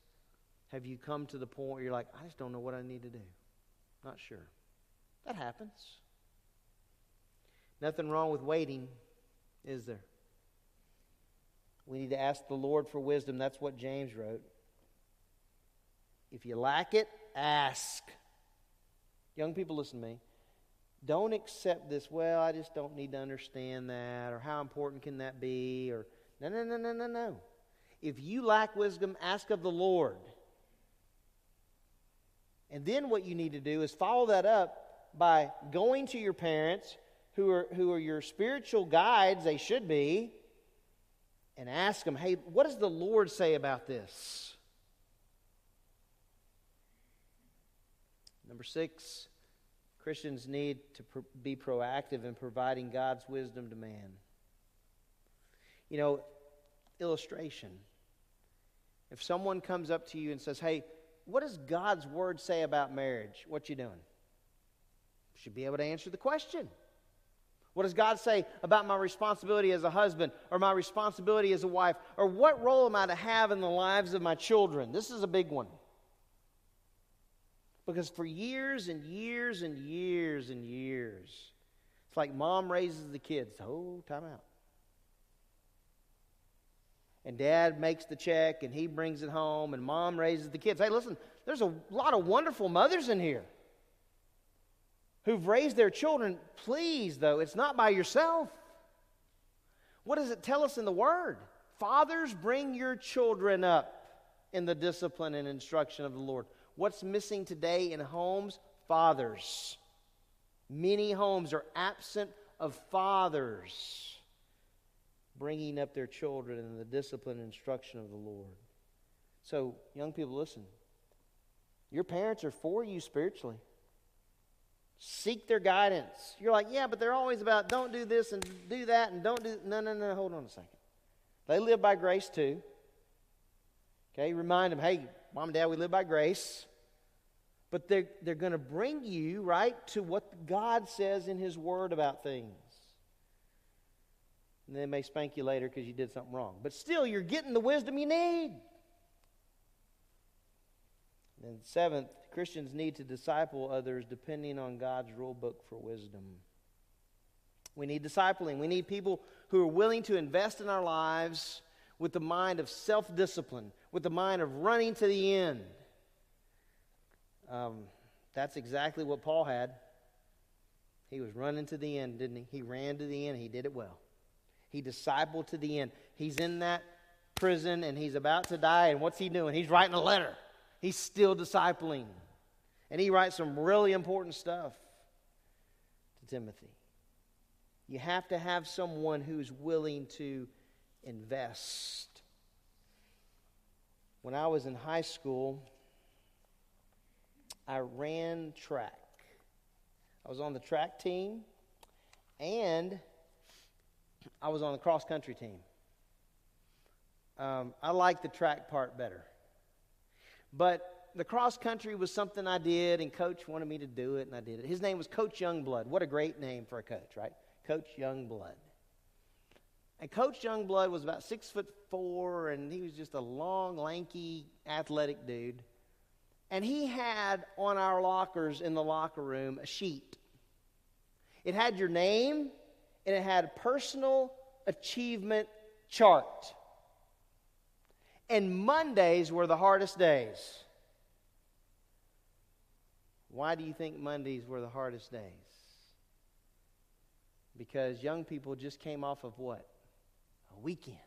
have you come to the point where you're like, I just don't know what I need to do? Not sure. That happens. Nothing wrong with waiting, is there? We need to ask the Lord for wisdom. That's what James wrote. If you lack it, ask. Young people, listen to me. Don't accept this, well, I just don't need to understand that, or how important can that be, or no, no, no, no, no, no. If you lack wisdom, ask of the Lord. And then what you need to do is follow that up by going to your parents, who are, who are your spiritual guides, they should be, and ask them, hey, what does the Lord say about this? Number six, Christians need to pr- be proactive in providing God's wisdom to man. You know, illustration. If someone comes up to you and says, "Hey, what does God's word say about marriage?" What you doing? Should be able to answer the question. What does God say about my responsibility as a husband or my responsibility as a wife? Or what role am I to have in the lives of my children? This is a big one. Because for years and years and years and years, it's like mom raises the kids. Oh, time out. And dad makes the check and he brings it home, and mom raises the kids. Hey, listen, there's a lot of wonderful mothers in here who've raised their children. Please, though, it's not by yourself. What does it tell us in the Word? Fathers, bring your children up in the discipline and instruction of the Lord. What's missing today in homes? Fathers. Many homes are absent of fathers bringing up their children in the discipline and instruction of the Lord. So, young people, listen. Your parents are for you spiritually. Seek their guidance. You're like, yeah, but they're always about don't do this and do that and don't do. No, no, no. Hold on a second. They live by grace too. Okay, remind them, hey, mom and dad, we live by grace. But they're, they're going to bring you, right, to what God says in His Word about things. And they may spank you later because you did something wrong. But still, you're getting the wisdom you need. And seventh, Christians need to disciple others depending on God's rule book for wisdom. We need discipling. We need people who are willing to invest in our lives with the mind of self discipline, with the mind of running to the end. Um, that's exactly what Paul had. He was running to the end, didn't he? He ran to the end. He did it well. He discipled to the end. He's in that prison and he's about to die. And what's he doing? He's writing a letter. He's still discipling. And he writes some really important stuff to Timothy. You have to have someone who's willing to invest. When I was in high school, I ran track. I was on the track team and I was on the cross country team. Um, I like the track part better. But the cross country was something I did, and coach wanted me to do it, and I did it. His name was Coach Youngblood. What a great name for a coach, right? Coach Youngblood. And Coach Youngblood was about six foot four, and he was just a long, lanky, athletic dude. And he had on our lockers in the locker room a sheet. It had your name, and it had a personal achievement chart. And Mondays were the hardest days. Why do you think Mondays were the hardest days? Because young people just came off of what? A weekend.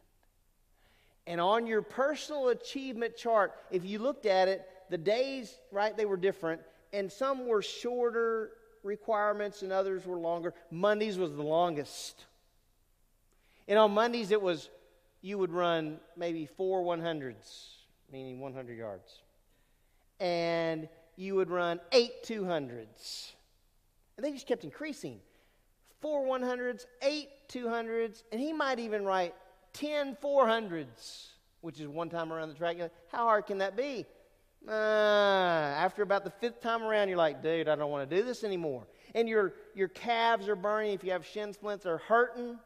And on your personal achievement chart, if you looked at it, the days, right, they were different. And some were shorter requirements and others were longer. Mondays was the longest. And on Mondays, it was you would run maybe four 100s, meaning 100 yards. And you would run eight 200s. And they just kept increasing. Four 100s, eight 200s, and he might even write 10 400s, which is one time around the track. How hard can that be? Uh, after about the fifth time around, you're like, dude, I don't want to do this anymore. And your, your calves are burning. If you have shin splints, they're hurting.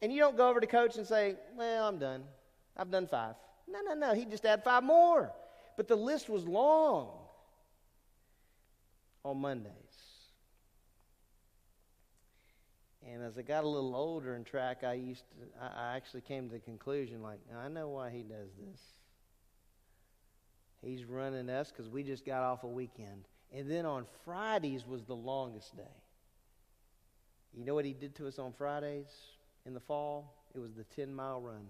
And you don't go over to coach and say, well, I'm done. I've done five. No, no, no. He just add five more. But the list was long on Mondays. And as I got a little older in track, I used to, I, actually came to the conclusion, like, I know why he does this. He's running us because we just got off a weekend. And then on Fridays was the longest day. You know what he did to us on Fridays in the fall? It was the 10 mile run.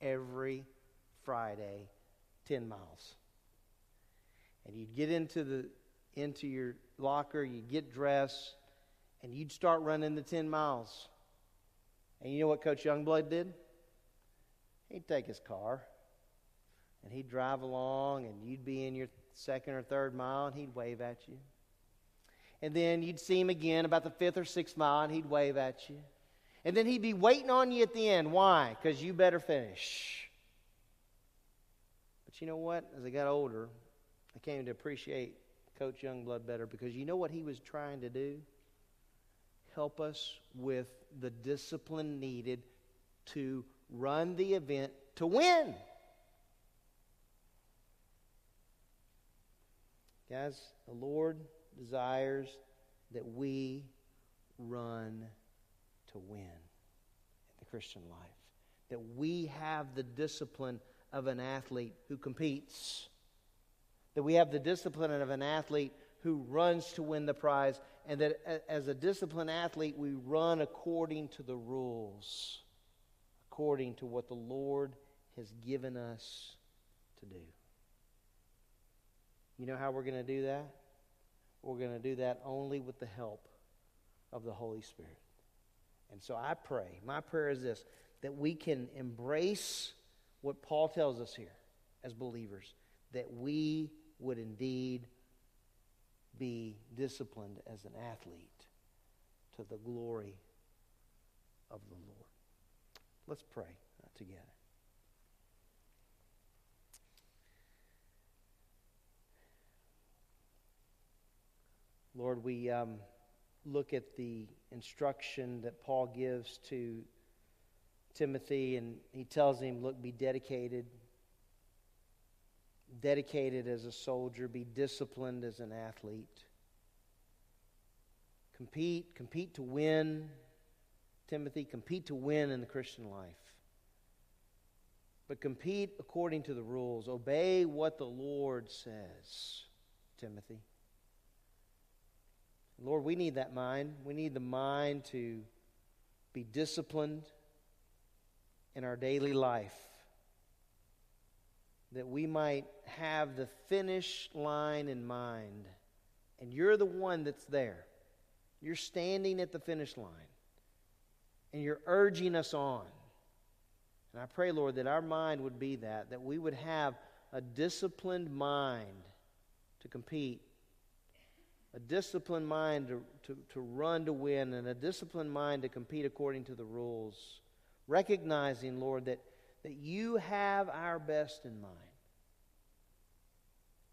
Every Friday, 10 miles. And you'd get into the into your locker, you'd get dressed, and you'd start running the 10 miles. And you know what Coach Youngblood did? He'd take his car and he'd drive along, and you'd be in your second or third mile, and he'd wave at you. And then you'd see him again about the fifth or sixth mile, and he'd wave at you. And then he'd be waiting on you at the end. Why? Because you better finish. But you know what? As I got older, I came to appreciate Coach Youngblood better because you know what he was trying to do? Help us with the discipline needed to run the event to win. Guys, the Lord desires that we run to win in the Christian life. That we have the discipline of an athlete who competes. That we have the discipline of an athlete who runs to win the prize. And that as a disciplined athlete, we run according to the rules, according to what the Lord has given us to do. You know how we're going to do that? We're going to do that only with the help of the Holy Spirit. And so I pray, my prayer is this that we can embrace what Paul tells us here as believers, that we would indeed be disciplined as an athlete to the glory of the Lord. Let's pray together. Lord, we um, look at the instruction that Paul gives to Timothy, and he tells him, Look, be dedicated. Dedicated as a soldier, be disciplined as an athlete. Compete, compete to win. Timothy, compete to win in the Christian life. But compete according to the rules. Obey what the Lord says, Timothy. Lord, we need that mind. We need the mind to be disciplined in our daily life. That we might have the finish line in mind. And you're the one that's there. You're standing at the finish line. And you're urging us on. And I pray, Lord, that our mind would be that, that we would have a disciplined mind to compete, a disciplined mind to, to, to run to win, and a disciplined mind to compete according to the rules. Recognizing, Lord, that, that you have our best in mind.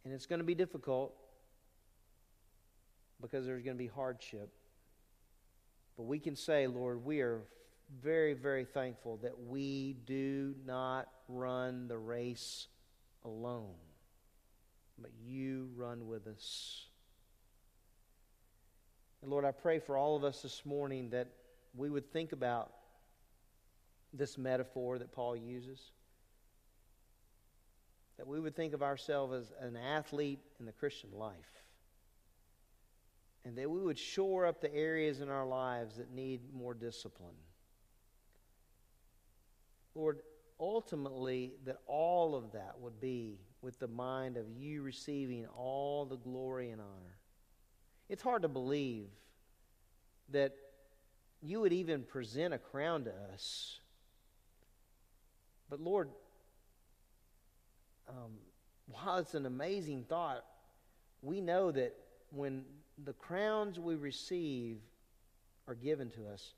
And it's going to be difficult because there's going to be hardship. But we can say, Lord, we are very, very thankful that we do not run the race alone, but you run with us. And Lord, I pray for all of us this morning that we would think about this metaphor that Paul uses. That we would think of ourselves as an athlete in the Christian life. And that we would shore up the areas in our lives that need more discipline. Lord, ultimately, that all of that would be with the mind of you receiving all the glory and honor. It's hard to believe that you would even present a crown to us. But Lord, um, while it's an amazing thought, we know that when the crowns we receive are given to us,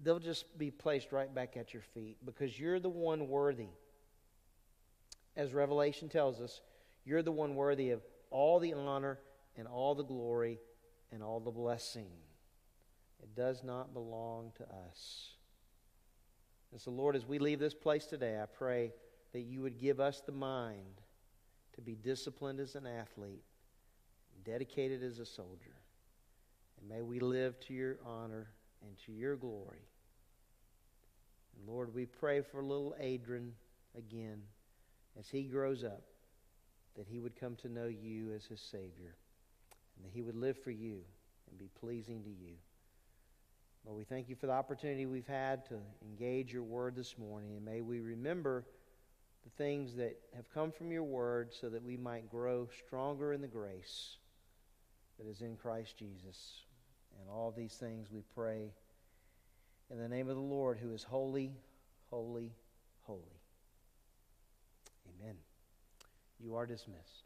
they'll just be placed right back at your feet because you're the one worthy. As Revelation tells us, you're the one worthy of all the honor and all the glory and all the blessing. It does not belong to us. And so, Lord, as we leave this place today, I pray that you would give us the mind to be disciplined as an athlete, dedicated as a soldier. And may we live to your honor and to your glory. And Lord, we pray for little Adrian again as he grows up, that he would come to know you as his Savior, and that he would live for you and be pleasing to you. Lord, we thank you for the opportunity we've had to engage your word this morning, and may we remember the things that have come from your word so that we might grow stronger in the grace that is in Christ Jesus. And all these things we pray in the name of the Lord who is holy, holy, holy. Amen. You are dismissed.